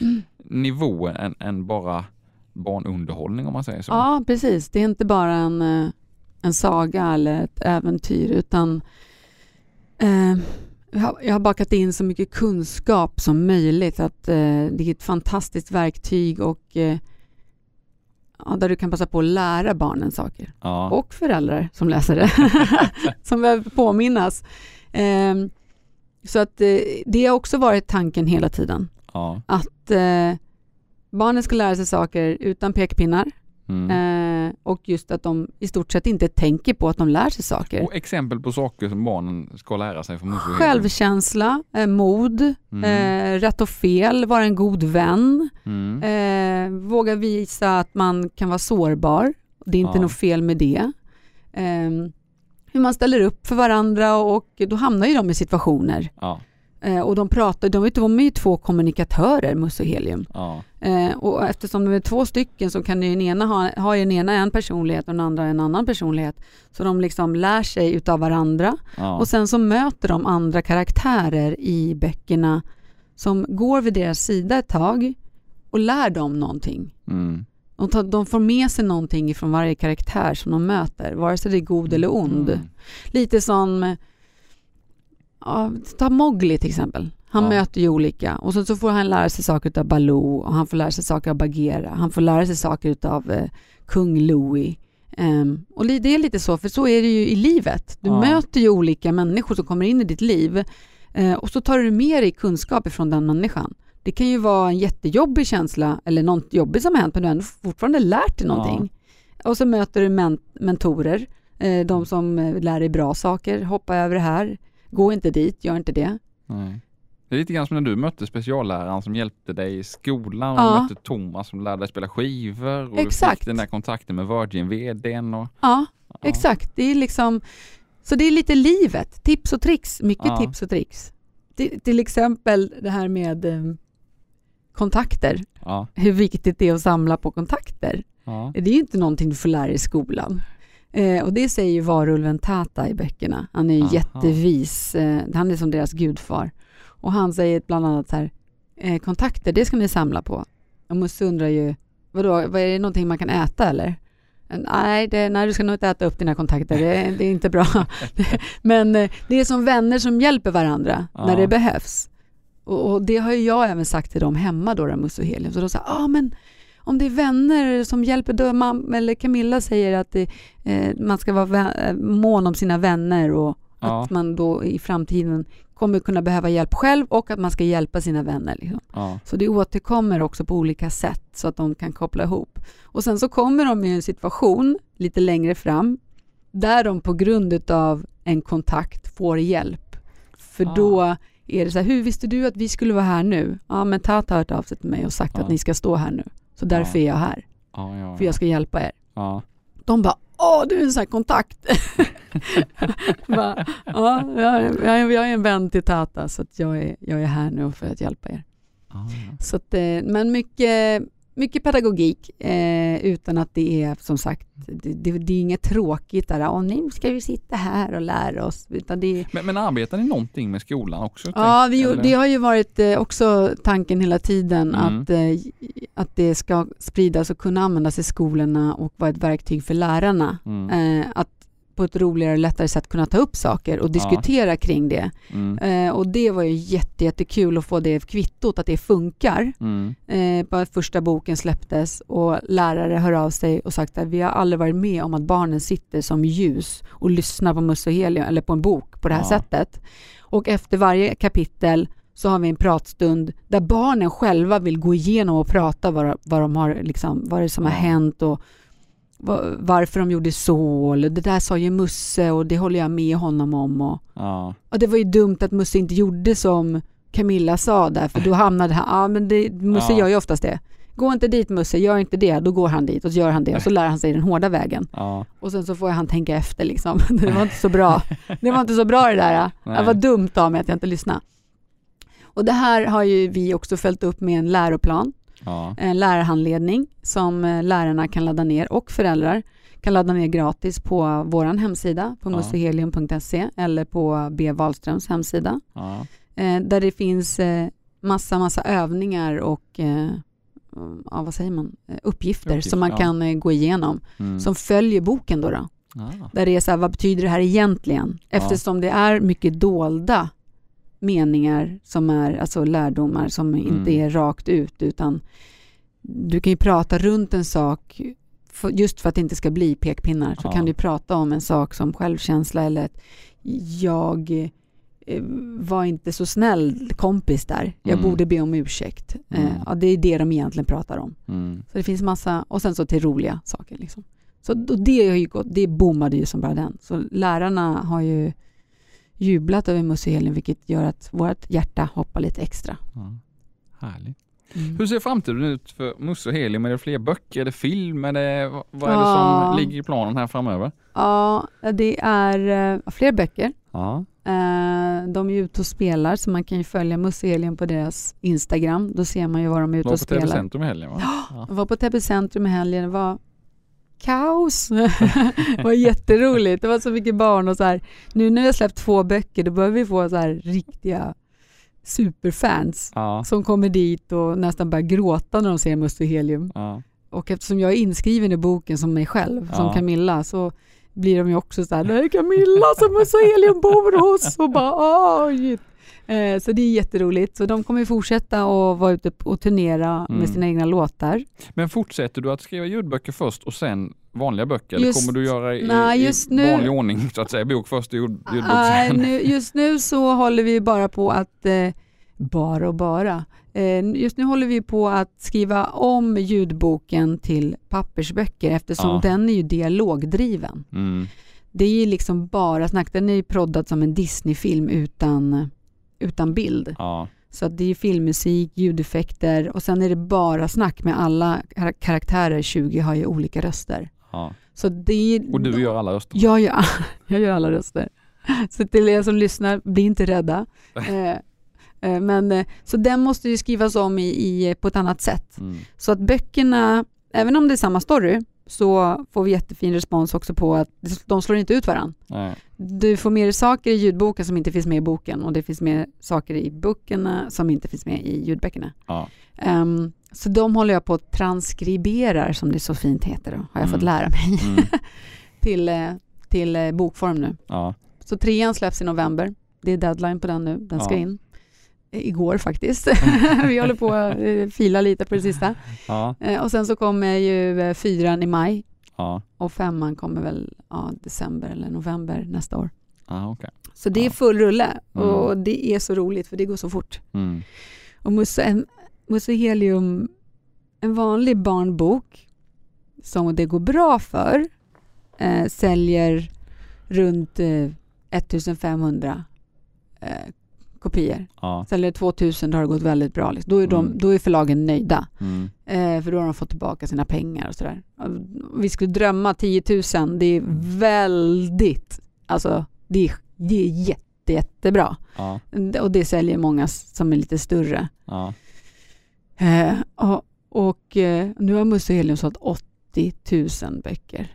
Mm. nivå än, än bara barnunderhållning om man säger så. Ja, precis. Det är inte bara en, eh, en saga eller ett äventyr utan eh, jag, har, bakat in så mycket kunskap som möjligt. Att eh, Det är ett fantastiskt verktyg och eh, ja, där du kan passa på att lära barnen saker. Ja. och föräldrar som läser det, som behöver påminnas. Ehm, så att eh, det har också varit tanken hela tiden, ja. att eh, barnen ska lära sig saker utan pekpinnar Mm. eh, och just att de i stort sett inte tänker på att de lär sig saker. Och exempel på saker som barnen ska lära sig från och Helium. Självkänsla, eh, mod, Mm. eh, rätt och fel, vara en god vän, Mm. Eh, våga visa att man kan vara sårbar. Det är inte Ja. något fel med det. Eh, hur man ställer upp för varandra och då hamnar ju de i situationer. Ja. Eh, och de pratar, de, de är ju två kommunikatörer, Musse och Helium. Ja. Eh, och eftersom de är två stycken så kan ju den ena ha, har ju den ena en personlighet och den andra en annan personlighet. Så de liksom lär sig utav varandra. Ja. Och sen så möter de andra karaktärer i böckerna som går vid deras sida ett tag och lär dem någonting. Mm. De, tar, de får med sig någonting från varje karaktär som de möter, vare sig det är god eller ond. Mm. Lite som, ja, ta Mowgli till exempel. Han Ja. möter ju olika och så, så får han lära sig saker av Baloo och han får lära sig saker av Bagheera. Han får lära sig saker av eh, kung Louie. Ehm, och det är lite så, för så är det ju i livet. Du Ja. möter ju olika människor som kommer in i ditt liv eh, och så tar du med dig kunskap ifrån den människan. Det kan ju vara en jättejobbig känsla eller något jobbigt som har hänt men du har ändå fortfarande lärt dig Ja. någonting. Och så möter du men- mentorer, eh, de som eh, lär dig bra saker. Hoppa över det här, gå inte dit, gör inte det. Nej. Det är lite grann som när du mötte specialläraren som hjälpte dig i skolan och Ja. du mötte Thomas som lärde dig spela skivor och du Exakt. fick den där kontakten med Virgin-vdn. Och, Ja, ja. exakt. Det är liksom, så det är lite livet, tips och tricks, mycket Ja. tips och tricks. Till, till exempel det här med, eh, kontakter. Ja. Hur viktigt det är att samla på kontakter. Ja. Det är ju inte någonting du får lära dig i skolan. Eh, och det säger ju varulven Tata i böckerna. Han är ju Aha. jättevis. Eh, han är som deras gudfar. Och han säger bland annat så här, eh, kontakter, det ska ni samla på. Och Musse undrar ju, vadå, vad är det någonting man kan äta eller? Eh, Nej, det, nej, du ska nog inte äta upp dina kontakter, det, det är inte bra. Men eh, det är som vänner som hjälper varandra Ja. när det behövs. Och, och det har ju jag även sagt till dem hemma då, Musse och Helium. Så de säger, ah, men om det är vänner som hjälper, då mam, eller Camilla säger att det, eh, man ska vara eh, mån om sina vänner och Ja. att man då i framtiden kommer kunna behöva hjälp själv och att man ska hjälpa sina vänner. Liksom. Ja. Så det återkommer också på olika sätt så att de kan koppla ihop. Och sen så kommer de i en situation lite längre fram där de på grund av en kontakt får hjälp. För Ah. då är det så här, hur visste du att vi skulle vara här nu? Ja, men Tata har hört av sig till mig och sagt Ja. att ni ska stå här nu. Så därför Ja. är jag här, Ja, för jag ska hjälpa er. De bara, åh du är en sån här kontakt. bara, ja, jag, är- jag, är- en vän till Tata så att jag, är, jag är här nu för att hjälpa er. Ja. Så att, eh, men mycket, mycket pedagogik eh, utan att det är som sagt, det, det, det är inget tråkigt där, nu ska vi sitta här och lära oss. Utan det, Men, men arbetar ni någonting med skolan också? Ja, tänk- vi, det har ju varit eh, också tanken hela tiden Mm. att, eh, att det ska spridas och kunna användas i skolorna och vara ett verktyg för lärarna. Mm. Eh, att på ett roligare och lättare sätt kunna ta upp saker och diskutera kring det. Mm. Eh, och det var ju jätte, jättekul att få det kvittot att det funkar. Mm. Eh, bara första boken släpptes och lärare hör av sig och sagt att vi har aldrig varit med om att barnen sitter som ljus och lyssnar på Musse och Helium eller på en bok på det här Ja. sättet. Och efter varje kapitel så har vi en pratstund där barnen själva vill gå igenom och prata vad, vad, de har, liksom, vad det är som har Ja. hänt och varför de gjorde så. Eller det där sa ju Musse och det håller jag med honom om. Och, Ja. och det var ju dumt att Musse inte gjorde som Camilla sa där, för då hamnade han, ja men det, Musse Ja. gör ju oftast det. Gå inte dit Musse, gör inte det, då går han dit och så gör han det och så lär han sig den hårda vägen. Ja. Och sen så får han tänka efter liksom. Det var inte så bra. Det var inte så bra det där. Det var dumt av mig att jag inte lyssnade. Och det här har ju vi också följt upp med en läroplan, Ja. en lärarhandledning som eh, lärarna kan ladda ner och föräldrar kan ladda ner gratis på vår hemsida på Ja. mussehelium.se eller på B. Wahlströms hemsida. Ja. Eh, där det finns eh, massa, massa övningar och eh, ja, vad säger man? Eh, uppgifter Uppgifter, som man ja. kan eh, gå igenom Mm. som följer boken då. då. Ja. Där det är så här, vad betyder det här egentligen? Eftersom det är mycket dolda meningar som är alltså lärdomar som Mm. inte är rakt ut utan du kan ju prata runt en sak just för att det inte ska bli pekpinnar så Ja. kan du prata om en sak som självkänsla eller att jag eh, var inte så snäll kompis där. Jag Mm. borde be om ursäkt. Mm. Eh, ja, det är det de egentligen pratar om. Mm. Så det finns massa, och sen så till roliga saker. Liksom. Så det, har ju gått, det boomade ju som bara den. Så lärarna har ju jublat över Musse Helium vilket gör att vårt hjärta hoppar lite extra. Ja. Härligt. Mm. Hur ser framtiden ut för Musse och Helium? Är det fler böcker? Är det film? Är det, vad är det Ja. som ligger i planen här framöver? Ja, det är eh, fler böcker. Ja. Eh, de är ute och spelar så man kan ju följa Musse Helium på deras Instagram. Då ser man ju vad de är ute Var och på TV spelar. Centrum i helgen va? Ja. Jag var på Täby centrum i helgen. Det var kaos. det var jätteroligt. Det var så mycket barn och så här. Nu när vi har släppt två böcker då börjar vi få så här riktiga superfans Ja. som kommer dit och nästan börjar gråta när de ser Musse Helium. Ja. Och eftersom jag är inskriven i boken som mig själv, som Ja. Camilla, så blir de ju också så här, det är Camilla som Musse Helium bor hos och bara oj. Eh, så det är jätteroligt. Så de kommer fortsätta att vara ute och turnera Mm. med sina egna låtar. Men fortsätter du att skriva ljudböcker först och sen vanliga böcker? Eller Just- kommer du göra i, nej, i nu- vanlig ordning så att säga? Bok först och ljud, ljudbok sen? nu, just nu så håller vi bara på att, eh, bara och bara, eh, just nu håller vi på att skriva om ljudboken till pappersböcker eftersom Ja. den är ju dialogdriven. Mm. Det är ju liksom bara snack, den är ju proddad som en Disney-film utan, utan bild. Ja. Så det är filmmusik, ljudeffekter och sen är det bara snack med alla kar- karaktärer, 20 har ju olika röster. ja. Så det är, Och du gör alla röster? jag gör, jag gör alla röster. Så till er som lyssnar, bli inte rädda. Eh, Eh, Men, eh, så den måste ju skrivas om i, i, på ett annat sätt. Mm. Så att böckerna, även om det är samma story, så får vi jättefin respons också på att de slår inte ut varandra. Du får mer saker i ljudboken som inte finns med i boken och det finns mer saker i böckerna som inte finns med i ljudböckerna. Ja. Ehm, så de håller jag på att transkriberar, som det så fint heter, då, har jag Mm. fått lära mig, Mm. till, eh, till eh, bokform nu. Ja. Så trean släpps i november. Det är deadline på den nu. Den ska Ja. in. Igår faktiskt. Vi håller på att eh, fila lite på det sista. Ja. Eh, Och sen så kommer ju eh, fyran i maj Ja. och femman kommer väl ja, december eller november nästa år. Ja, okej. Så det är full rulle Mm. och det är så roligt för det går så fort. Mm. Och Musse, en, Musse Helium, en vanlig barnbok som det går bra för, eh, säljer runt eh, 1500 eh, kopior. Ja. Säljer 2000 då har det gått väldigt bra. Liksom. Då, är de, Mm. då är förlagen nöjda. Mm. Eh, för då har de fått tillbaka sina pengar och sådär. Och Vi skulle drömma 10 000, det är väldigt, alltså det är, det är jätte, jättebra. Ja. Och det säljer många som är lite större. Ja. Eh, och och eh, nu har Musse Helium sålt 80 000 böcker.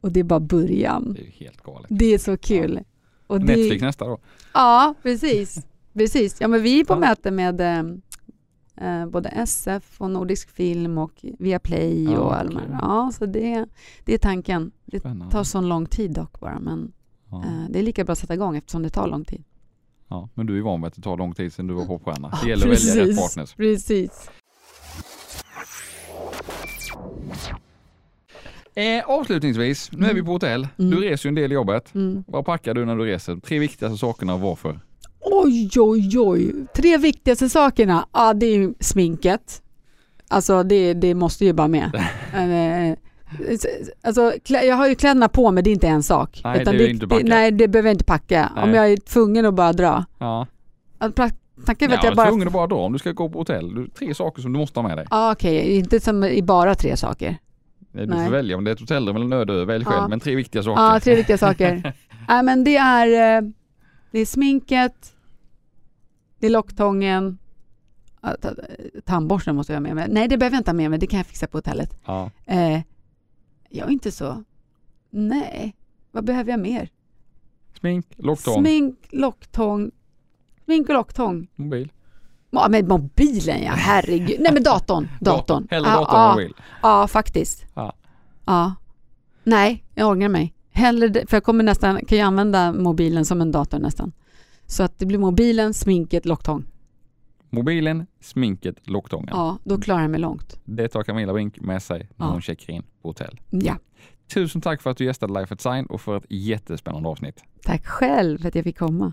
Och det är bara början. Det är helt galet. Det är så kul. Och det, Netflix nästa då? Ja, precis. precis. Ja, men vi är på Ja. möte med eh, eh, både SF och Nordisk Film och Viaplay Ja, och alla kul. Ja, så det, det är tanken. Det Spännande. tar så lång tid dock bara, men Ja. eh, det är lika bra att sätta igång eftersom det tar lång tid. Ja. Men du är van vid att det tar lång tid sedan du var popstjärna. Ja, Det gäller att välja rätt precis. partners. Precis. Eh, avslutningsvis, nu är Mm. vi på hotell. Mm. Du reser ju en del i jobbet. Mm. Vad packar du när du reser? Tre viktigaste sakerna och varför? Oj, oj, oj. Tre viktigaste sakerna. Ja, det är ju sminket. Alltså det, det måste ju bara med. Eh, alltså, jag har ju kläderna på mig, det är inte en sak. Nej, det är ju inte packa. nej, det behöver jag inte packa. Om Nej. jag är tvungen att bara dra. Ja. Alltså, Tanken är Ja, att jag bara... tvungen att bara dra om du ska gå på hotell. Tre saker som du måste ha med dig. Ja, Okej, inte som i bara tre saker. Du Nej. får välja om det är ett hotellrum eller en öde. Välj Ja. själv. Men tre viktiga saker. Ja, tre viktiga saker. Nej, men det är, eh, det är sminket, det är locktången, ja, ta- tandborsten måste jag ha med mig. Nej, det behöver jag inte ha med mig, det kan jag fixa på hotellet. Ja. Eh, jag är inte så... Nej, vad behöver jag mer? Smink, locktång, Smink, locktång, smink och locktång. mobil. Ja, men mobilen ja, herregud. Nej men datorn, datorn. Hellre Ja, dator än ja, mobil. Ja, faktiskt. Ja. Ja. Nej, jag ångrar mig. Hellre för jag kommer nästan, kan ju använda mobilen som en dator nästan. Så att det blir mobilen, sminket, locktång. Mobilen, sminket, locktången. Ja, då klarar jag mig långt. Det tar Camilla Brink med sig när Ja. hon checkar in på hotell. Ja. Tusen tack för att du gästade Life at Sign och för ett jättespännande avsnitt. Tack själv för att jag fick komma.